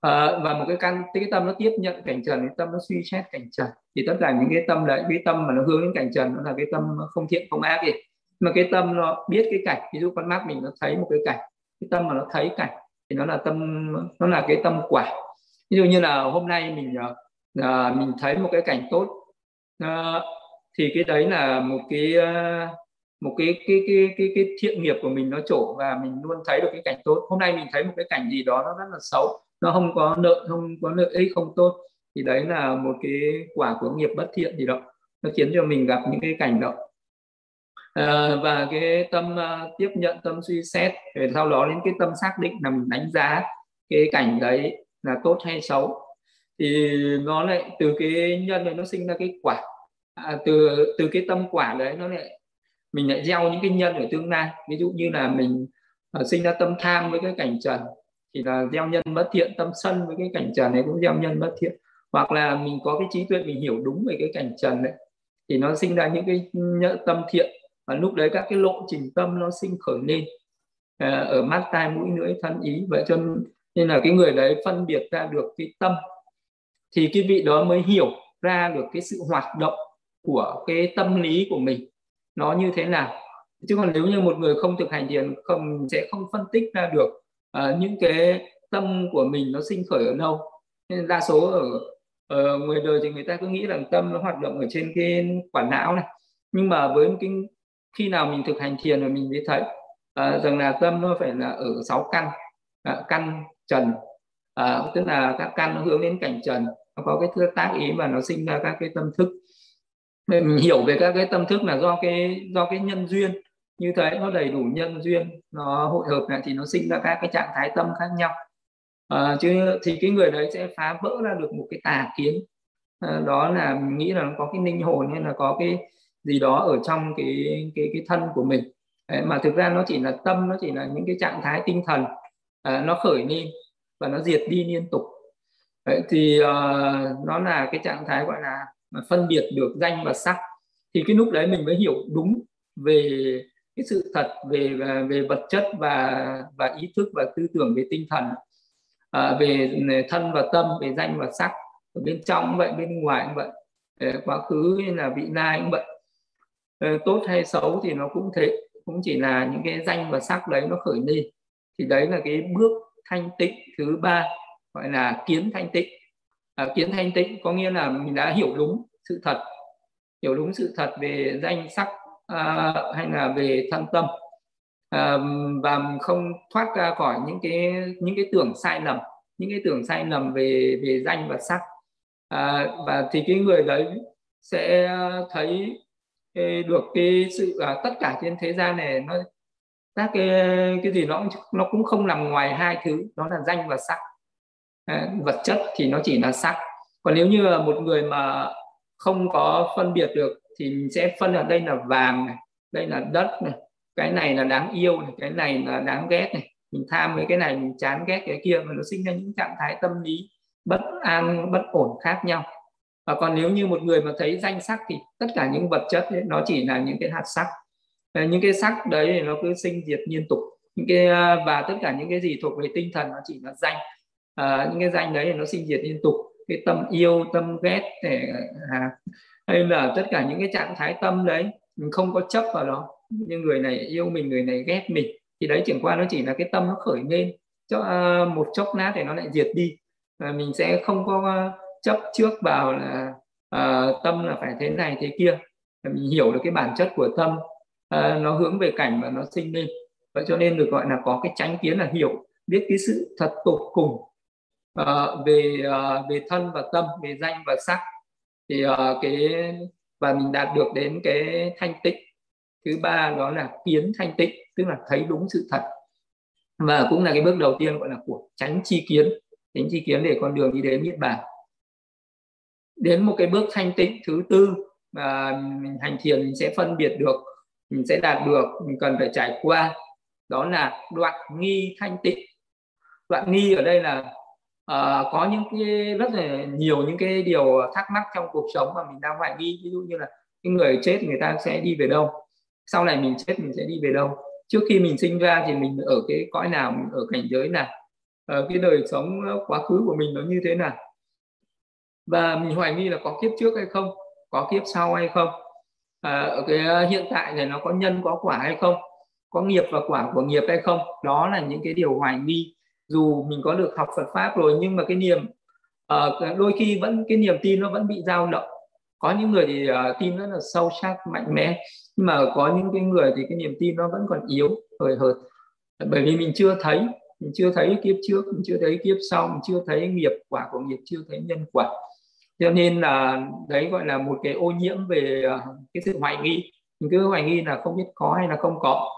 À, và một cái căn cái tâm nó tiếp nhận cảnh trần cái tâm nó suy xét cảnh trần thì tất cả những cái tâm đấy cái tâm mà nó hướng đến cảnh trần nó là cái tâm không thiện không ác gì mà cái tâm nó biết cái cảnh ví dụ con mắt mình nó thấy một cái cảnh cái tâm mà nó thấy cảnh thì nó là tâm nó là cái tâm quả. Ví dụ như là hôm nay mình uh, mình thấy một cái cảnh tốt uh, thì cái đấy là một cái uh, một cái cái, cái cái cái thiện nghiệp của mình nó trổ và mình luôn thấy được cái cảnh tốt. Hôm nay mình thấy một cái cảnh gì đó nó rất là xấu nó không có nợ không có lợi ích không tốt thì đấy là một cái quả của nghiệp bất thiện gì đó. Nó khiến cho mình gặp những cái cảnh đó. À, và cái tâm uh, tiếp nhận tâm suy xét rồi sau đó đến cái tâm xác định là mình đánh giá cái cảnh đấy là tốt hay xấu. Thì nó lại từ cái nhân này nó sinh ra cái quả à, từ từ cái tâm quả đấy nó lại mình lại gieo những cái nhân ở tương lai. Ví dụ như là mình uh, sinh ra tâm tham với cái cảnh trần thì là gieo nhân bất thiện tâm sân với cái cảnh trần này cũng gieo nhân bất thiện hoặc là mình có cái trí tuệ mình hiểu đúng về cái cảnh trần đấy thì nó sinh ra những cái tâm thiện và lúc đấy các cái lộ trình tâm nó sinh khởi lên à, ở mắt tai mũi lưỡi thân ý. Vậy cho nên là cái người đấy phân biệt ra được cái tâm thì cái vị đó mới hiểu ra được cái sự hoạt động của cái tâm lý của mình nó như thế nào. Chứ còn nếu như một người không thực hành thiền không sẽ không phân tích ra được uh, những cái tâm của mình nó sinh khởi ở đâu. Nên đa số ở, ờ, người đời thì người ta cứ nghĩ rằng tâm nó hoạt động ở trên cái quản não này. Nhưng mà với cái khi nào mình thực hành thiền rồi mình mới thấy à, rằng là tâm nó phải là ở sáu căn. À, căn trần à, tức là các căn nó hướng đến cảnh trần nó có cái thưa tác ý và nó sinh ra các cái tâm thức. Mình hiểu về các cái tâm thức là do cái do cái nhân duyên. Như thế nó đầy đủ nhân duyên nó hội hợp lại thì nó sinh ra các cái trạng thái tâm khác nhau à, chứ thì cái người đấy sẽ phá vỡ ra được một cái tà kiến. À, đó là mình nghĩ là nó có cái linh hồn hay là có cái gì đó ở trong cái cái cái thân của mình. Đấy, mà thực ra nó chỉ là tâm nó chỉ là những cái trạng thái tinh thần. À, nó khởi lên và nó diệt đi liên tục. Đấy, thì uh, nó là cái trạng thái gọi là phân biệt được danh và sắc. Thì cái lúc đấy mình mới hiểu đúng về cái sự thật về à, về vật chất và và ý thức và tư tưởng về tinh thần à, về ừ, thân và tâm về danh và sắc ở bên trong cũng vậy bên ngoài cũng vậy ờ, quá khứ hay là vị lai cũng vậy. À, tốt hay xấu thì nó cũng thế cũng chỉ là những cái danh và sắc đấy nó khởi lên. Thì đấy là cái bước thanh tịnh thứ ba gọi là kiến thanh tịnh. À, kiến thanh tịnh có nghĩa là mình đã hiểu đúng sự thật hiểu đúng sự thật về danh sắc à, hay là về thân tâm à, và không thoát ra khỏi những cái những cái tưởng sai lầm những cái tưởng sai lầm về về danh và sắc. À, và thì cái người đấy sẽ ờ, thấy được cái sự à, tất cả trên thế gian này nó các cái cái gì nó nó cũng không nằm ngoài hai thứ đó là danh và sắc. À, vật chất thì nó chỉ là sắc. Còn nếu như là một người mà không có phân biệt được thì mình sẽ phân ở đây là vàng này đây là đất này cái này là đáng yêu này cái này là đáng ghét này. Mình tham với cái này mình chán ghét cái kia mà nó sinh ra những trạng thái tâm lý bất an bất ổn khác nhau. Và còn nếu như một người mà thấy danh sắc thì tất cả những vật chất ấy, nó chỉ là những cái hạt sắc. Ờ, những cái sắc đấy thì nó cứ sinh diệt liên tục. Những cái ờ, và tất cả những cái gì thuộc về tinh thần nó chỉ là danh. À, những cái danh đấy thì nó sinh diệt liên tục. Cái tâm yêu tâm ghét để à, hay là tất cả những cái trạng thái tâm đấy mình không có chấp vào đó như người này yêu mình người này ghét mình. Thì đấy chẳng qua nó chỉ là cái tâm nó khởi lên cho uh, một chốc lát thì nó lại diệt đi. Và mình sẽ không có à, chấp trước vào là uh, tâm là phải thế này thế kia. Và mình hiểu được cái bản chất của tâm uh, nó hướng về cảnh và nó sinh lên. Vậy cho nên được gọi là có cái tránh kiến là hiểu biết cái sự thật tột cùng uh, về uh, về thân và tâm về danh và sắc. Thì uh, cái và mình đạt được đến cái thanh tịnh thứ ba đó là kiến thanh tịnh tức là thấy đúng sự thật. Và cũng là cái bước đầu tiên gọi là của tránh chi kiến. Tránh chi kiến để con đường đi đến niết bàn. Đến một cái bước thanh tịnh thứ tư mà mình hành thiền mình sẽ phân biệt được mình sẽ đạt được mình cần phải trải qua đó là đoạn nghi thanh tịnh. Đoạn nghi ở đây là uh, có những cái rất là nhiều những cái điều thắc mắc trong cuộc sống mà mình đang hoài nghi. Ví dụ như là cái người chết người ta sẽ đi về đâu? Sau này mình chết mình sẽ đi về đâu? Trước khi mình sinh ra thì mình ở cái cõi nào mình ở cảnh giới nào? Ở cái đời sống ờ, quá khứ của mình nó như thế nào? Và mình hoài nghi là có kiếp trước hay không? Có kiếp sau hay không? À, ở cái hiện tại này nó có nhân có quả hay không? Có nghiệp và quả của nghiệp hay không? Đó là những cái điều hoài nghi. Dù mình có được học Phật pháp rồi nhưng mà cái niềm uh, đôi khi vẫn cái niềm tin nó vẫn bị dao động. Có những người thì uh, tin rất là sâu sắc mạnh mẽ nhưng mà có những cái người thì cái niềm tin nó vẫn còn yếu. Hời hợt bởi vì mình chưa thấy, mình chưa thấy kiếp trước, mình chưa thấy kiếp sau, mình chưa thấy nghiệp quả của nghiệp, chưa thấy nhân quả. Cho nên là đấy gọi là một cái ô nhiễm về ờ, cái sự hoài nghi. Mình cứ hoài nghi là không biết có hay là không có.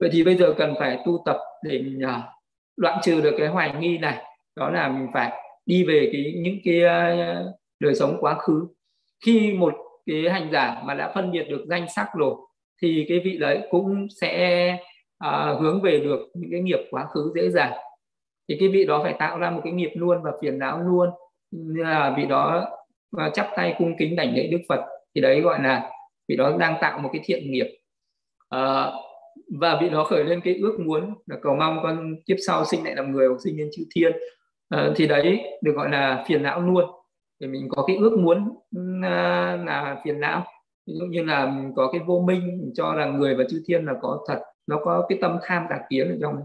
Vậy thì bây giờ cần phải tu tập để mình ờ, đoạn trừ được cái hoài nghi này. Đó là mình phải đi về cái, những cái ờ, đời sống quá khứ. Khi một cái hành giả mà đã phân biệt được danh sắc rồi thì cái vị đấy cũng sẽ uh, hướng về được những cái nghiệp quá khứ dễ dàng. Thì cái vị đó phải tạo ra một cái nghiệp luôn và phiền não luôn. Như là vị đó và chắp tay cung kính đảnh lễ đức phật thì đấy gọi là vị đó đang tạo một cái thiện nghiệp. À, và vị đó khởi lên cái ước muốn là cầu mong con kiếp sau sinh lại làm người hoặc sinh lên chư thiên. À, thì đấy được gọi là phiền não luôn để mình có cái ước muốn ừ, à, là phiền não. Ví dụ như là mình có cái vô minh mình cho rằng người và chư thiên là có thật nó có cái tâm tham tà kiến ở trong.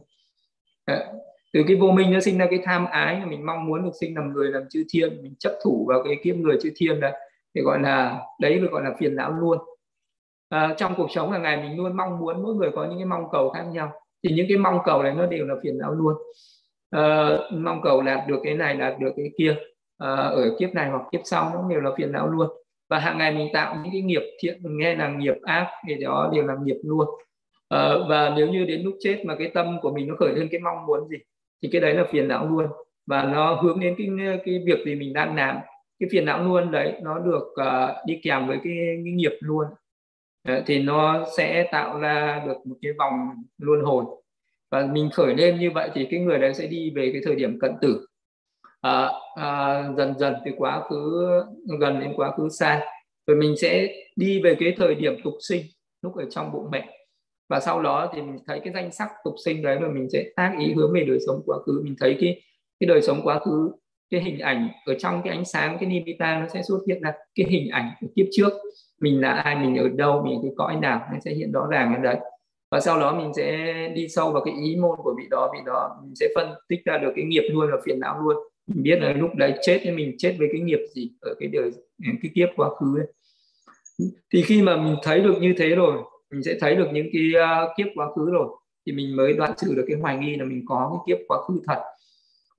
Đấy. từ cái vô minh nó sinh ra cái tham ái mình mong muốn được sinh làm người làm chư thiên mình chấp thủ vào cái kiếp người chư thiên đấy thì gọi là đấy được gọi là phiền não luôn. À, trong cuộc sống hàng ngày mình luôn mong muốn mỗi người có những cái mong cầu khác nhau. Thì những cái mong cầu này nó đều là phiền não luôn. À, mong cầu đạt được cái này đạt được cái kia. À, ở kiếp này hoặc kiếp sau nó đều là phiền não luôn. Và hàng ngày mình tạo những cái nghiệp thiện mình nghe là nghiệp ác thì đó đều là nghiệp luôn. À, và nếu như đến lúc chết mà cái tâm của mình nó khởi lên cái mong muốn gì thì cái đấy là phiền não luôn. Và nó hướng đến cái cái việc gì mình đang làm cái phiền não luôn đấy nó được uh, đi kèm với cái, cái nghiệp luôn. À, thì nó sẽ tạo ra được một cái vòng luân hồi. Và mình khởi lên như vậy thì cái người đấy sẽ đi về cái thời điểm cận tử à, à, dần dần từ quá khứ gần đến quá khứ xa. Rồi mình sẽ đi về cái thời điểm tục sinh lúc ở trong bụng mẹ. Và sau đó thì mình thấy cái danh sắc tục sinh đấy mà mình sẽ tác ý hướng về đời sống quá khứ. Mình thấy cái cái đời sống quá khứ cái hình ảnh ở trong cái ánh sáng cái nimitta nó sẽ xuất hiện ra. Cái hình ảnh của kiếp trước mình là ai mình ở đâu mình cái cõi nào nó sẽ hiện rõ ràng ở đấy. Và sau đó mình sẽ đi sâu vào cái ý môn của vị đó. Vị đó mình sẽ phân tích ra được cái nghiệp luôn và phiền não luôn mình biết là lúc đấy chết thì mình chết với cái nghiệp gì ở cái đời cái kiếp quá khứ ấy. thì khi mà mình thấy được như thế rồi mình sẽ thấy được những cái uh, kiếp quá khứ rồi thì mình mới đoạn trừ được cái hoài nghi là mình có cái kiếp quá khứ thật.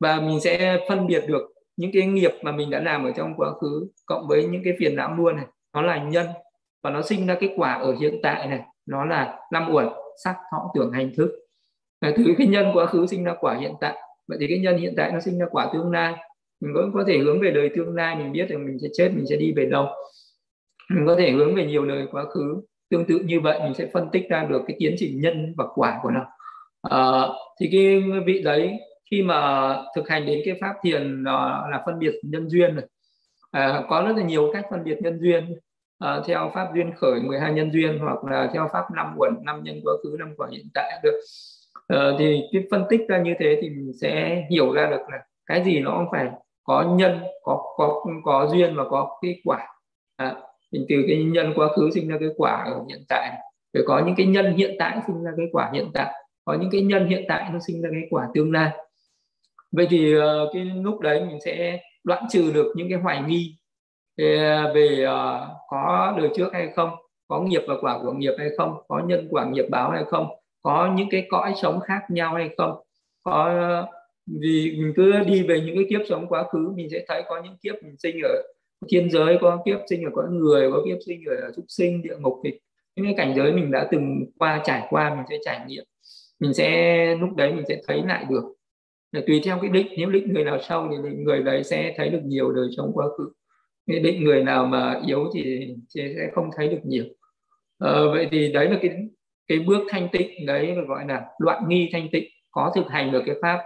Và mình sẽ phân biệt được những cái nghiệp mà mình đã làm ở trong quá khứ cộng với những cái phiền não luôn này. Nó là nhân và nó sinh ra cái quả ở hiện tại này. Nó là năm uẩn sắc thọ tưởng hành thức. Là từ cái nhân quá khứ sinh ra quả hiện tại vậy thì cái nhân hiện tại nó sinh ra quả tương lai. Mình vẫn có thể hướng về đời tương lai mình biết rằng mình sẽ chết mình sẽ đi về đâu mình có thể hướng về nhiều đời quá khứ tương tự như vậy mình sẽ phân tích ra được cái tiến trình nhân và quả của nó. À, thì cái vị đấy khi mà thực hành đến cái pháp thiền là, là phân biệt nhân duyên rồi à, ờ, có rất là nhiều cách phân biệt nhân duyên. À, theo pháp duyên khởi 12 nhân duyên hoặc là theo pháp năm quẩn năm nhân quá khứ năm quả hiện tại được. Ờ, thì cái phân tích ra như thế thì mình sẽ hiểu ra được là cái gì nó cũng phải có nhân có có có duyên và có cái quả. À, mình từ cái nhân quá khứ sinh ra cái quả ở hiện tại phải có những cái nhân hiện tại sinh ra cái quả hiện tại. Có những cái nhân hiện tại nó sinh ra cái quả tương lai. Vậy thì ờ, cái lúc đấy mình sẽ đoạn trừ được những cái hoài nghi ờ, về có đời trước hay không có nghiệp và quả của nghiệp hay không có nhân quả nghiệp báo hay không có những cái cõi sống khác nhau hay không? Có vì mình cứ đi về những cái kiếp sống quá khứ mình sẽ thấy có những kiếp mình sinh ở thiên giới có kiếp sinh ở cõi người có kiếp sinh ở súc sinh địa ngục thì những cái cảnh giới mình đã từng qua trải qua mình sẽ trải nghiệm. Mình sẽ lúc đấy mình sẽ thấy lại được. Là tùy theo cái định nếu định người nào sâu thì người đấy sẽ thấy được nhiều đời sống quá khứ. Cái định người nào mà yếu thì, thì sẽ không thấy được nhiều. À, vậy thì đấy là cái cái bước thanh tịnh đấy gọi là loạn nghi thanh tịnh có thực hành được cái pháp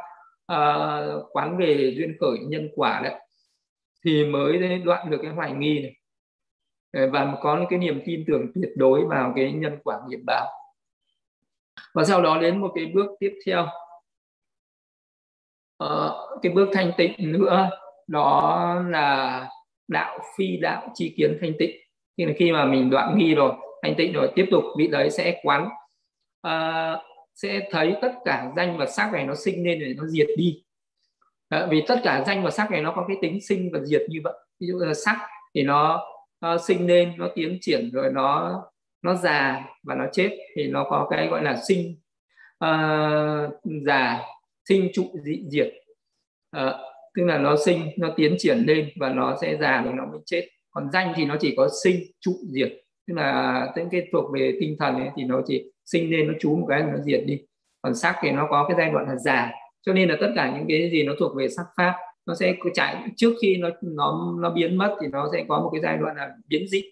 uh, quán về duyên khởi nhân quả đấy thì mới đoạn được cái hoài nghi này. Ờ, và có cái niềm tin tưởng tuyệt đối vào cái nhân quả nghiệp báo. Và sau đó đến một cái bước tiếp theo. Uh, cái bước thanh tịnh nữa đó là đạo phi đạo chi kiến thanh tịnh. Khi là khi mà mình đoạn nghi rồi thanh tịnh rồi tiếp tục vị đấy sẽ quán uh, sẽ thấy tất cả danh và sắc này nó sinh lên để nó diệt đi. À, vì tất cả danh và sắc này nó có cái tính sinh và diệt như vậy. Ví dụ là sắc thì nó, nó sinh lên nó tiến triển rồi nó nó già và nó chết thì nó có cái gọi là sinh uh, già sinh trụ dị diệt. Uh, tức là nó sinh nó tiến triển lên và nó sẽ già rồi nó mới chết. Còn danh thì nó chỉ có sinh trụ diệt tức là những cái thuộc về tinh thần ấy, thì nó chỉ sinh lên nó trú một cái nó diệt đi. Còn sắc thì nó có cái giai đoạn là già. Cho nên là tất cả những cái gì nó thuộc về sắc pháp nó sẽ chạy trước khi nó nó nó biến mất thì nó sẽ có một cái giai đoạn là biến dị.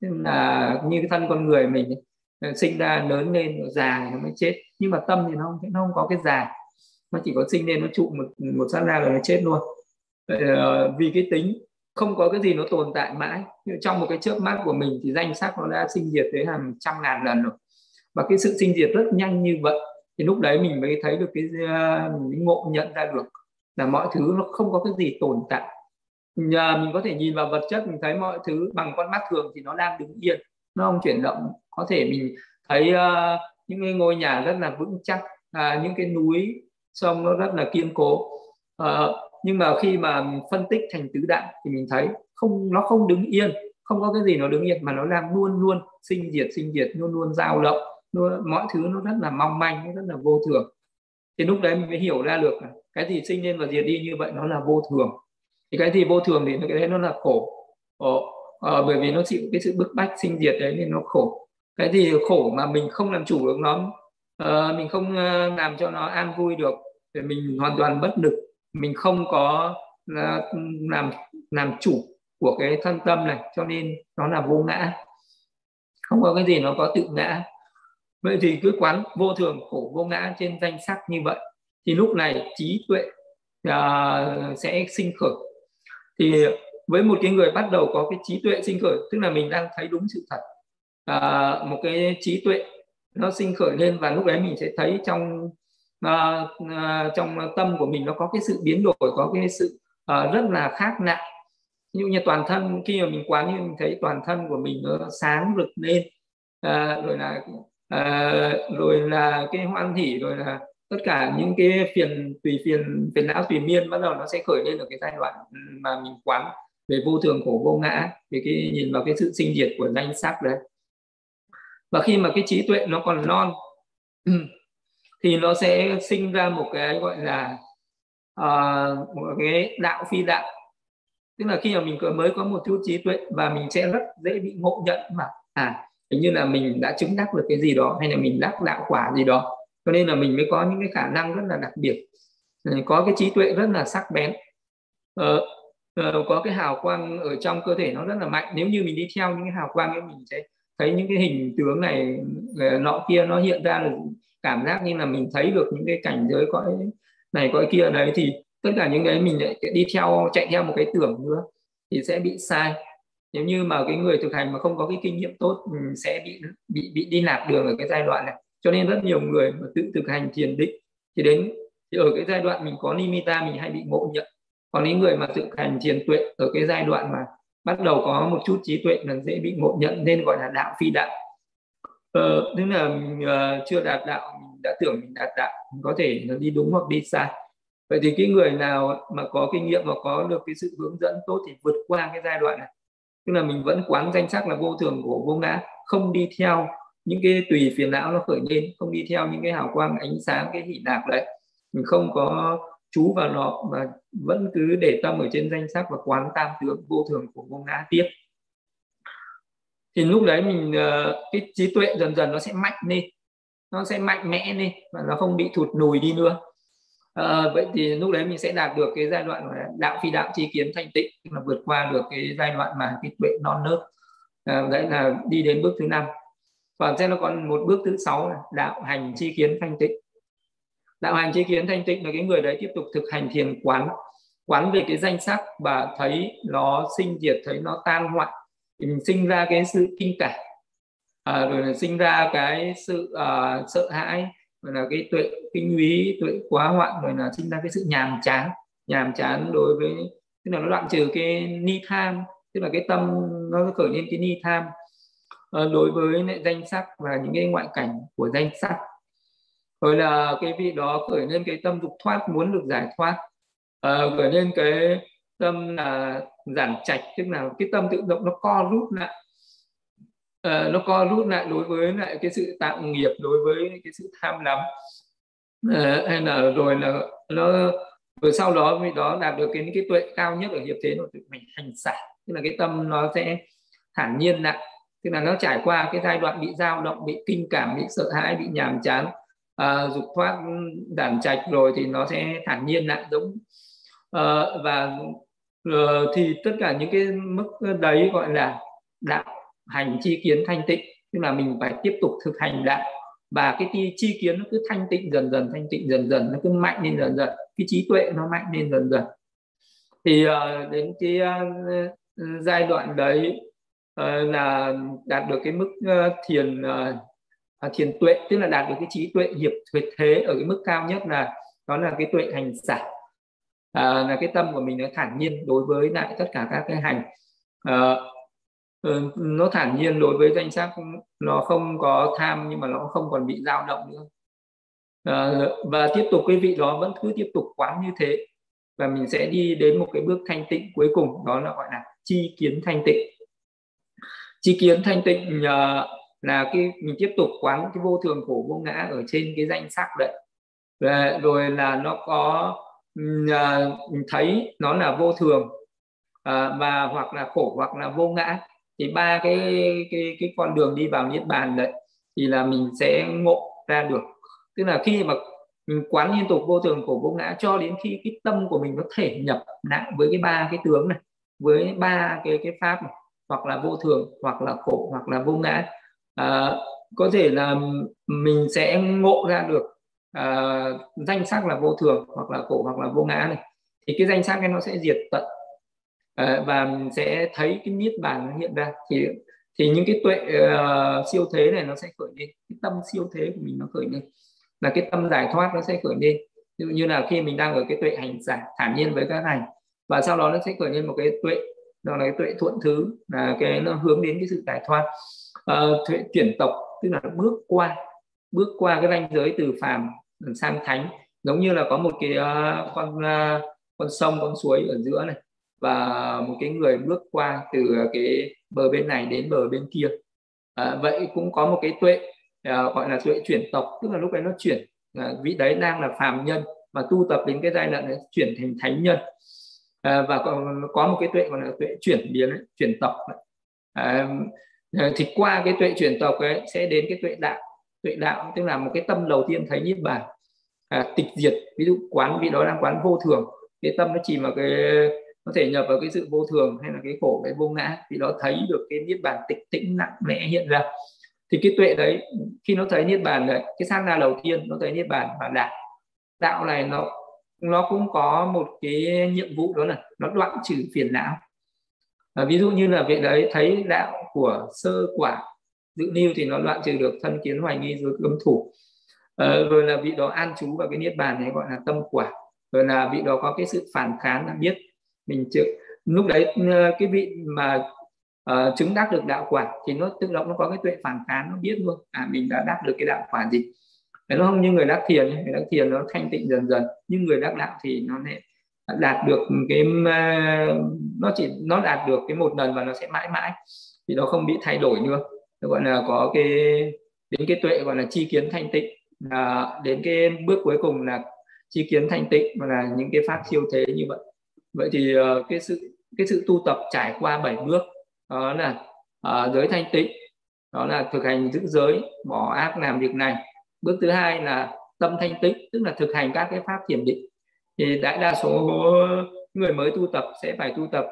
Nên là như cái thân con người mình ấy, sinh ra lớn lên nó già nó mới chết. Nhưng mà tâm thì nó không nó không có cái già. Nó chỉ có sinh lên nó trụ một một sát na rồi nó chết luôn. Ờ, vì cái tính không có cái gì nó tồn tại mãi. Trong một cái chớp mắt của mình thì danh sắc nó đã sinh diệt tới hàng trăm ngàn lần rồi. Và cái sự sinh diệt rất nhanh như vậy thì lúc đấy mình mới thấy được cái ờ, mình ngộ nhận ra được là mọi thứ nó không có cái gì tồn tại. Nhờ mình có thể nhìn vào vật chất mình thấy mọi thứ bằng con mắt thường thì nó đang đứng yên nó không chuyển động. Có thể mình thấy uh, những cái ngôi nhà rất là vững chắc uh, những cái núi sông nó rất là kiên cố. Uh, nhưng mà khi mà phân tích thành tứ đại thì mình thấy không nó không đứng yên không có cái gì nó đứng yên mà nó đang luôn luôn sinh diệt sinh diệt luôn luôn dao động. Luôn, mọi thứ nó rất là mong manh nó rất là vô thường. Thì lúc đấy mình mới hiểu ra được cái gì sinh lên và diệt đi như vậy nó là vô thường. Thì cái gì vô thường thì cái đấy nó là khổ. Ồ, à, bởi vì nó chịu cái sự bức bách sinh diệt đấy nên nó khổ. Cái gì khổ mà mình không làm chủ được nó à, mình không làm cho nó an vui được thì mình hoàn toàn bất lực mình không có ờ, làm làm chủ của cái thân tâm này cho nên nó là vô ngã. Không có cái gì nó có tự ngã. Vậy thì cứ quán vô thường khổ vô ngã trên danh sắc như vậy thì lúc này trí tuệ uh, sẽ sinh khởi. Thì với một cái người bắt đầu có cái trí tuệ sinh khởi tức là mình đang thấy đúng sự thật uh, một cái trí tuệ nó sinh khởi lên và lúc đấy mình sẽ thấy trong uh, à, trong tâm của mình nó có cái sự biến đổi có cái sự à, rất là khác nặng. Ví dụ như toàn thân khi mà mình quán như mình thấy toàn thân của mình nó sáng rực lên à, rồi là à, rồi là cái hoan hỉ rồi là tất cả những cái phiền tùy phiền phiền não tùy miên bắt đầu nó sẽ khởi lên ở cái giai đoạn mà mình quán về vô thường khổ vô ngã về cái nhìn vào cái sự sinh diệt của danh sắc đấy. Và khi mà cái trí tuệ nó còn non thì nó sẽ sinh ra một cái gọi là uh, một cái đạo phi đạo. Tức là khi mà mình mới có một chút trí tuệ và mình sẽ rất dễ bị ngộ nhận mà. À hình như là mình đã chứng đắc được cái gì đó hay là mình đắc đạo quả gì đó. Cho nên là mình mới có những cái khả năng rất là đặc biệt. Ừ, có cái trí tuệ rất là sắc bén. Ờ, ờ, có cái hào quang ở trong cơ thể nó rất là mạnh. Nếu như mình đi theo những cái hào quang ấy mình sẽ thấy những cái hình tướng này ờ, nọ kia nó hiện ra là cảm giác như là mình thấy được những cái cảnh giới cõi này, cõi kia đấy, thì tất cả những cái mình lại đi theo, chạy theo một cái tưởng nữa thì sẽ bị sai. Nếu như mà cái người thực hành mà không có cái kinh nghiệm tốt ừ, sẽ bị bị bị đi lạc đường ở cái giai đoạn này. Cho nên rất nhiều người mà tự thực hành thiền định thì đến, thì ở cái giai đoạn mình có nimitta, mình hay bị ngộ nhận. Còn những người mà thực hành thiền tuệ ở cái giai đoạn mà bắt đầu có một chút trí tuệ là dễ bị ngộ nhận, nên gọi là đạo phi đạo ờ, tức là mình uh, chưa đạt đạo mình đã tưởng mình đạt đạo mình có thể nó đi đúng hoặc đi sai. Vậy thì cái người nào mà có kinh nghiệm và có được cái sự hướng dẫn tốt thì vượt qua cái giai đoạn này. Tức là mình vẫn quán danh sắc là vô thường của vô ngã không đi theo những cái tùy phiền não nó khởi lên không đi theo những cái hào quang ánh sáng cái hỷ lạc đấy. Mình không có chú vào nó mà vẫn cứ để tâm ở trên danh sắc và quán tam tướng vô thường của vô ngã tiếp thì lúc đấy mình ờ, cái trí tuệ dần dần nó sẽ mạnh lên. Nó sẽ mạnh mẽ lên và nó không bị thụt lùi đi nữa. À, vậy thì lúc đấy mình sẽ đạt được cái giai đoạn là đạo phi đạo chi kiến thanh tịnh là vượt qua được cái giai đoạn mà cái tuệ non nớt. À, đấy là đi đến bước thứ năm. Và sẽ nó còn một bước thứ sáu là đạo hành chi kiến thanh tịnh. Đạo hành chi kiến thanh tịnh là cái người đấy tiếp tục thực hành thiền quán quán về cái danh sắc và thấy nó sinh diệt thấy nó tan hoại thì mình sinh ra cái sự kinh cảm à, rồi là sinh ra cái sự uh, sợ hãi rồi là cái tuệ kinh úy tuệ quá hoạn rồi là sinh ra cái sự nhàm chán. Nhàm chán đối với tức là nó đoạn trừ cái ni tham tức là cái tâm nó khởi lên cái ni tham uh, đối với lại danh sắc và những cái ngoại cảnh của danh sắc. Rồi là cái vị đó khởi lên cái tâm dục thoát muốn được giải thoát uh, khởi lên cái tâm là giản trạch tức là cái tâm tự động nó co rút lại. Uh, nó co rút lại đối với lại cái sự tạo nghiệp đối với cái sự tham lắm. Uh, hay là rồi là nó rồi sau đó vì đó đạt được cái cái tuệ cao nhất ở hiệp thế nó tự mình hành xả. Tức là cái tâm nó sẽ thản nhiên lại. Tức là nó trải qua cái giai đoạn bị dao động bị kinh cảm bị sợ hãi bị nhàm chán uh, dục thoát đản trạch rồi thì nó sẽ thản nhiên lại giống uh, và uh, thì tất cả những cái mức đấy gọi là đạo hành chi kiến thanh tịnh tức là mình phải tiếp tục thực hành đạo và cái chi kiến nó cứ thanh tịnh dần dần thanh tịnh dần dần nó cứ mạnh lên dần dần cái trí tuệ nó mạnh lên dần dần. Thì uh, đến cái uh, giai đoạn đấy uh, là đạt được cái mức uh, thiền uh, thiền tuệ tức là đạt được cái trí tuệ hiệp tuyệt thế ở cái mức cao nhất là đó là cái tuệ hành xả à, là cái tâm của mình nó thản nhiên đối với lại tất cả các cái hành. À, nó thản nhiên đối với danh sắc nó không có tham nhưng mà nó không còn bị dao động nữa. À, và tiếp tục quý vị đó vẫn cứ tiếp tục quán như thế. Và mình sẽ đi đến một cái bước thanh tịnh cuối cùng đó là gọi là chi kiến thanh tịnh. Chi kiến thanh tịnh uh, là cái mình tiếp tục quán cái vô thường khổ vô ngã ở trên cái danh sắc đấy. Rồi là nó có À, thấy nó là vô thường à, và hoặc là khổ hoặc là vô ngã. Thì ba cái cái cái con đường đi vào niết bàn đấy thì là mình sẽ ngộ ra được. Tức là khi mà mình quán liên tục vô thường khổ vô ngã cho đến khi cái tâm của mình có thể nhập nặng với cái ba cái tướng này với ba cái cái pháp này hoặc là vô thường hoặc là khổ hoặc là vô ngã à, có thể là mình sẽ ngộ ra được uh, danh sắc là vô thường hoặc là khổ hoặc là vô ngã này. Thì cái danh sắc này nó sẽ diệt tận. Uh, và mình sẽ thấy cái niết bàn nó hiện ra. Thì thì những cái tuệ uh, siêu thế này nó sẽ khởi lên. Cái tâm siêu thế của mình nó khởi lên. Là cái tâm giải thoát nó sẽ khởi lên. Ví dụ như là khi mình đang ở cái tuệ hành giả thản nhiên với các hành và sau đó nó sẽ khởi lên một cái tuệ đó là cái tuệ thuận thứ là cái nó hướng đến cái sự giải thoát. Uh, tuệ chuyển tộc tức là bước qua bước qua cái ranh giới từ phàm sang thánh. Giống như là có một cái uh, con uh, con sông con suối ở giữa này và một cái người bước qua từ ờ, cái bờ bên này đến bờ bên kia. À, vậy cũng có một cái tuệ à, gọi là tuệ chuyển tộc. Tức là lúc đấy nó chuyển à, vị đấy đang là phàm nhân mà tu tập đến cái giai đoạn ấy chuyển thành thánh nhân. À, và còn có một cái tuệ gọi là tuệ chuyển biến ấy, chuyển tộc. À, thì qua cái tuệ chuyển tộc ấy sẽ đến cái tuệ đạo tuệ đạo tức là một cái tâm đầu tiên thấy niết bàn. À, tịch diệt ví dụ quán vị đó đang quán vô thường cái tâm nó chỉ mà cái có thể nhập vào cái sự vô thường hay là cái khổ cái vô ngã thì nó thấy được cái niết bàn tịch tĩnh nặng nề hiện ra. Thì cái tuệ đấy khi nó thấy niết bàn đấy cái sát na đầu tiên nó thấy niết bàn và đạo. Đạo này nó nó cũng có một cái nhiệm vụ đó là nó đoạn trừ phiền não. À, ví dụ như là vị đấy thấy đạo của sơ quả dự niu thì nó đoạn trừ được thân kiến hoài nghi rồi cấm thủ. Ờ, rồi là vị đó an trú vào cái niết bàn này gọi là tâm quả. Rồi là vị đó có cái sự phản kháng là biết mình chịu lúc đấy ờ, cái vị mà uh, chứng đắc được đạo quả thì nó tự động nó có cái tuệ phản kháng nó biết luôn à mình đã đắc được cái đạo quả gì. Nó không như người đắc thiền người đắc thiền nó thanh tịnh dần dần nhưng người đắc đạo thì nó lại đạt được cái ờ, nó chỉ nó đạt được cái một lần và nó sẽ mãi mãi. Thì nó không bị thay đổi nữa nó gọi là có cái đến cái tuệ gọi là chi kiến thanh tịnh. À, đến cái bước cuối cùng là chi kiến thanh tịnh và là những cái pháp siêu thế như vậy. Vậy thì uh, cái sự cái sự tu tập trải qua bảy bước đó là uh, giới thanh tịnh đó là thực hành giữ giới bỏ ác làm việc này. Bước thứ hai là tâm thanh tịnh tức là thực hành các cái pháp thiền định. Thì đại đa số người mới tu tập sẽ phải tu tập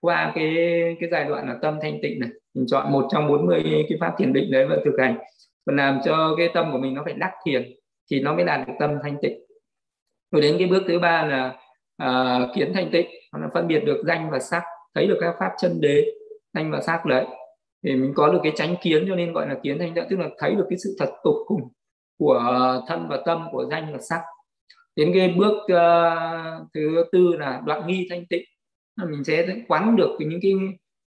qua cái cái giai đoạn là tâm thanh tịnh này mình chọn một trong 40 cái pháp thiền định đấy và thực hành. Và làm cho cái tâm của mình nó phải đắc thiền thì nó mới đạt được tâm thanh tịnh. Rồi đến cái bước thứ ba là uh, kiến thanh tịnh nó là phân biệt được danh và sắc thấy được các pháp chân đế danh và sắc đấy. Thì mình có được cái tránh kiến cho nên gọi là kiến thanh tịnh tức là thấy được cái sự thật tục cùng của thân và tâm của danh và sắc. Đến cái bước uh, thứ tư là đoạn nghi thanh tịnh mình sẽ quán được những cái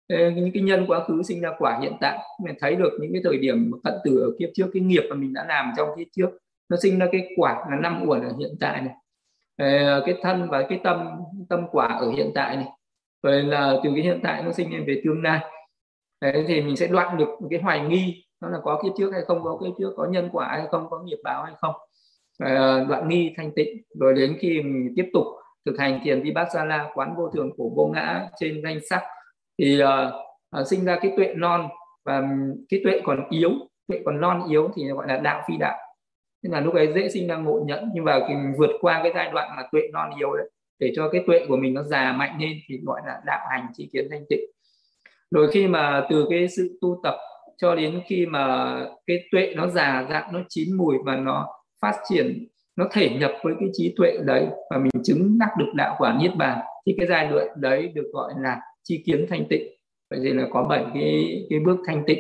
ờ, những cái nhân quá khứ sinh ra quả hiện tại. Mình thấy được những cái thời điểm cận tử ở kiếp trước cái nghiệp mà mình đã làm trong kiếp trước nó sinh ra cái quả là năm uẩn ở hiện tại này. Ờ, cái thân và cái tâm tâm quả ở hiện tại này. Rồi là từ cái hiện tại nó sinh lên về tương lai. Đấy, thì mình sẽ đoạn được cái hoài nghi nó là có kiếp trước hay không có kiếp trước có nhân quả hay không có nghiệp báo hay không. Ờ, đoạn nghi thanh tịnh rồi đến khi mình tiếp tục thực hành thiền vipassana quán vô thường của vô ngã trên danh sắc. Thì uh, sinh ra cái tuệ non và cái tuệ còn yếu tuệ còn non yếu thì gọi là đạo phi đạo. Nên là lúc ấy dễ sinh ra ngộ nhẫn nhưng mà vượt qua cái giai đoạn mà tuệ non yếu đấy để cho cái tuệ của mình nó già mạnh lên thì gọi là đạo hành trí kiến thanh tịnh. Rồi khi mà từ cái sự tu tập cho đến khi mà cái tuệ nó già dặn nó chín mùi và nó phát triển nó thể nhập với cái trí tuệ đấy và mình chứng đắc được đạo quả niết bàn. Thì cái giai đoạn đấy được gọi là chi kiến thanh tịnh. Vậy thì là có bảy cái cái bước thanh tịnh.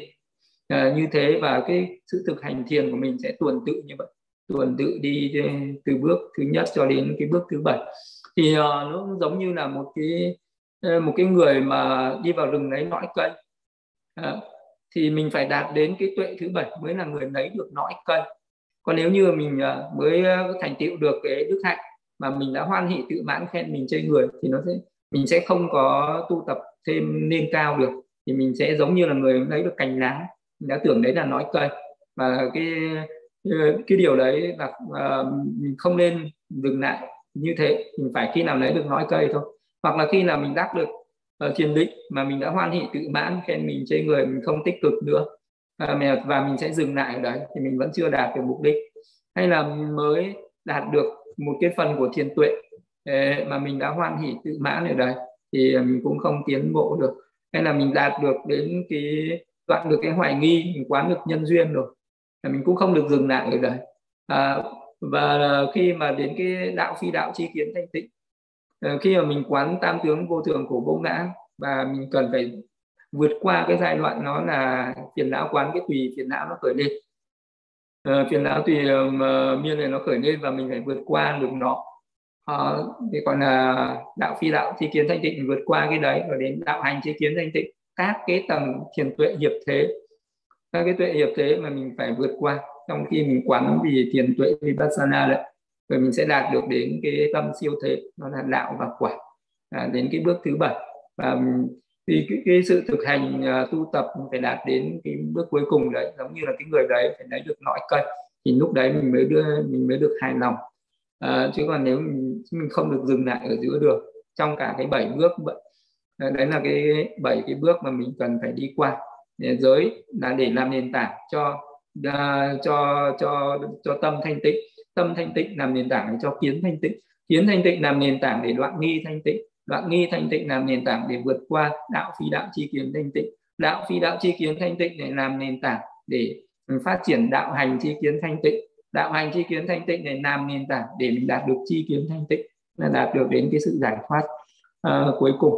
À, như thế và cái sự thực hành thiền của mình sẽ tuần tự như vậy. Tuần tự đi từ bước thứ nhất cho đến cái bước thứ bảy. Thì uh, nó giống như là một cái à, một cái người mà đi vào rừng lấy nõi cây. À, thì mình phải đạt đến cái tuệ thứ bảy mới là người lấy được nõi cây còn nếu như mình à, mới à, thành tựu được cái đức hạnh mà mình đã hoan hỷ tự mãn khen mình chơi người thì nó sẽ mình sẽ không có tu tập thêm lên cao được. Thì mình sẽ giống như là người lấy được cành lá. Mình đã tưởng đấy là nói cây và cái ờ, cái điều đấy là uh, mình không nên dừng lại như thế. Mình phải khi nào lấy được nói cây thôi. Hoặc là khi nào mình đắc được uh, thiền định mà mình đã hoan hỷ tự mãn khen mình chơi người mình không tích cực nữa À, và mình sẽ dừng lại ở đấy thì mình vẫn chưa đạt được mục đích. Hay là mới đạt được một cái phần của thiền tuệ mà mình đã hoan hỷ tự mãn ở đấy thì mình cũng không tiến bộ được. Hay là mình đạt được đến cái đoạn được cái hoài nghi mình quán được nhân duyên rồi là mình cũng không được dừng lại ở đấy. À, và khi mà đến cái đạo phi đạo chi kiến thanh tịnh ờ, khi mà mình quán tam tướng vô thường của vô ngã và mình cần phải vượt qua cái giai đoạn nó là phiền não quán cái tùy phiền não nó khởi lên. À, phiền não tùy uh, miên này nó khởi lên và mình phải vượt qua được nó. À, thì còn là đạo phi đạo chi kiến thanh tịnh vượt qua cái đấy rồi đến đạo hành chi kiến thanh tịnh các cái tầng thiền tuệ hiệp thế. Các cái tuệ hiệp thế mà mình phải vượt qua. Trong khi mình quán vì thiền tuệ vipassana đấy rồi mình sẽ đạt được đến cái tâm siêu thế nó là đạo và quả à, đến cái bước thứ bảy. Và thì cái, cái sự thực hành uh, tu tập phải đạt đến cái bước cuối cùng đấy giống như là cái người đấy phải lấy được nội cây thì lúc đấy mình mới đưa mình mới được hài lòng. Uh, chứ còn nếu mình, mình không được dừng lại ở giữa được trong cả cái bảy bước ờ, đấy là cái bảy cái bước mà mình cần phải đi qua. Giới là để làm nền tảng cho uh, cho cho cho tâm thanh tịnh. Tâm thanh tịnh làm nền tảng để cho kiến thanh tịnh. Kiến thanh tịnh làm nền tảng để đoạn nghi thanh tịnh đoạn nghi thanh tịnh làm nền tảng để vượt qua đạo phi đạo chi kiến thanh tịnh. Đạo phi đạo chi kiến thanh tịnh để làm nền tảng để phát triển đạo hành chi kiến thanh tịnh. Đạo hành chi kiến thanh tịnh để làm nền tảng để mình đạt được chi kiến thanh tịnh là đạt được đến cái sự giải thoát uh, cuối cùng.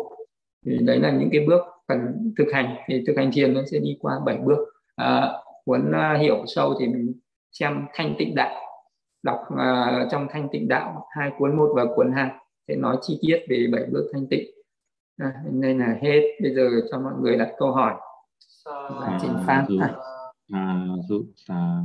Thì đấy là những cái bước cần thực hành. Thì thực hành thiền nó sẽ đi qua bảy bước. Uh, muốn uh, hiểu sâu thì mình xem thanh tịnh đạo đọc uh, trong thanh tịnh đạo hai cuốn một và cuốn hai sẽ nói chi tiết về bảy bước thanh tịnh. À, nên là hết. Bây giờ cho mọi người đặt câu hỏi. Và trình pháp à, à,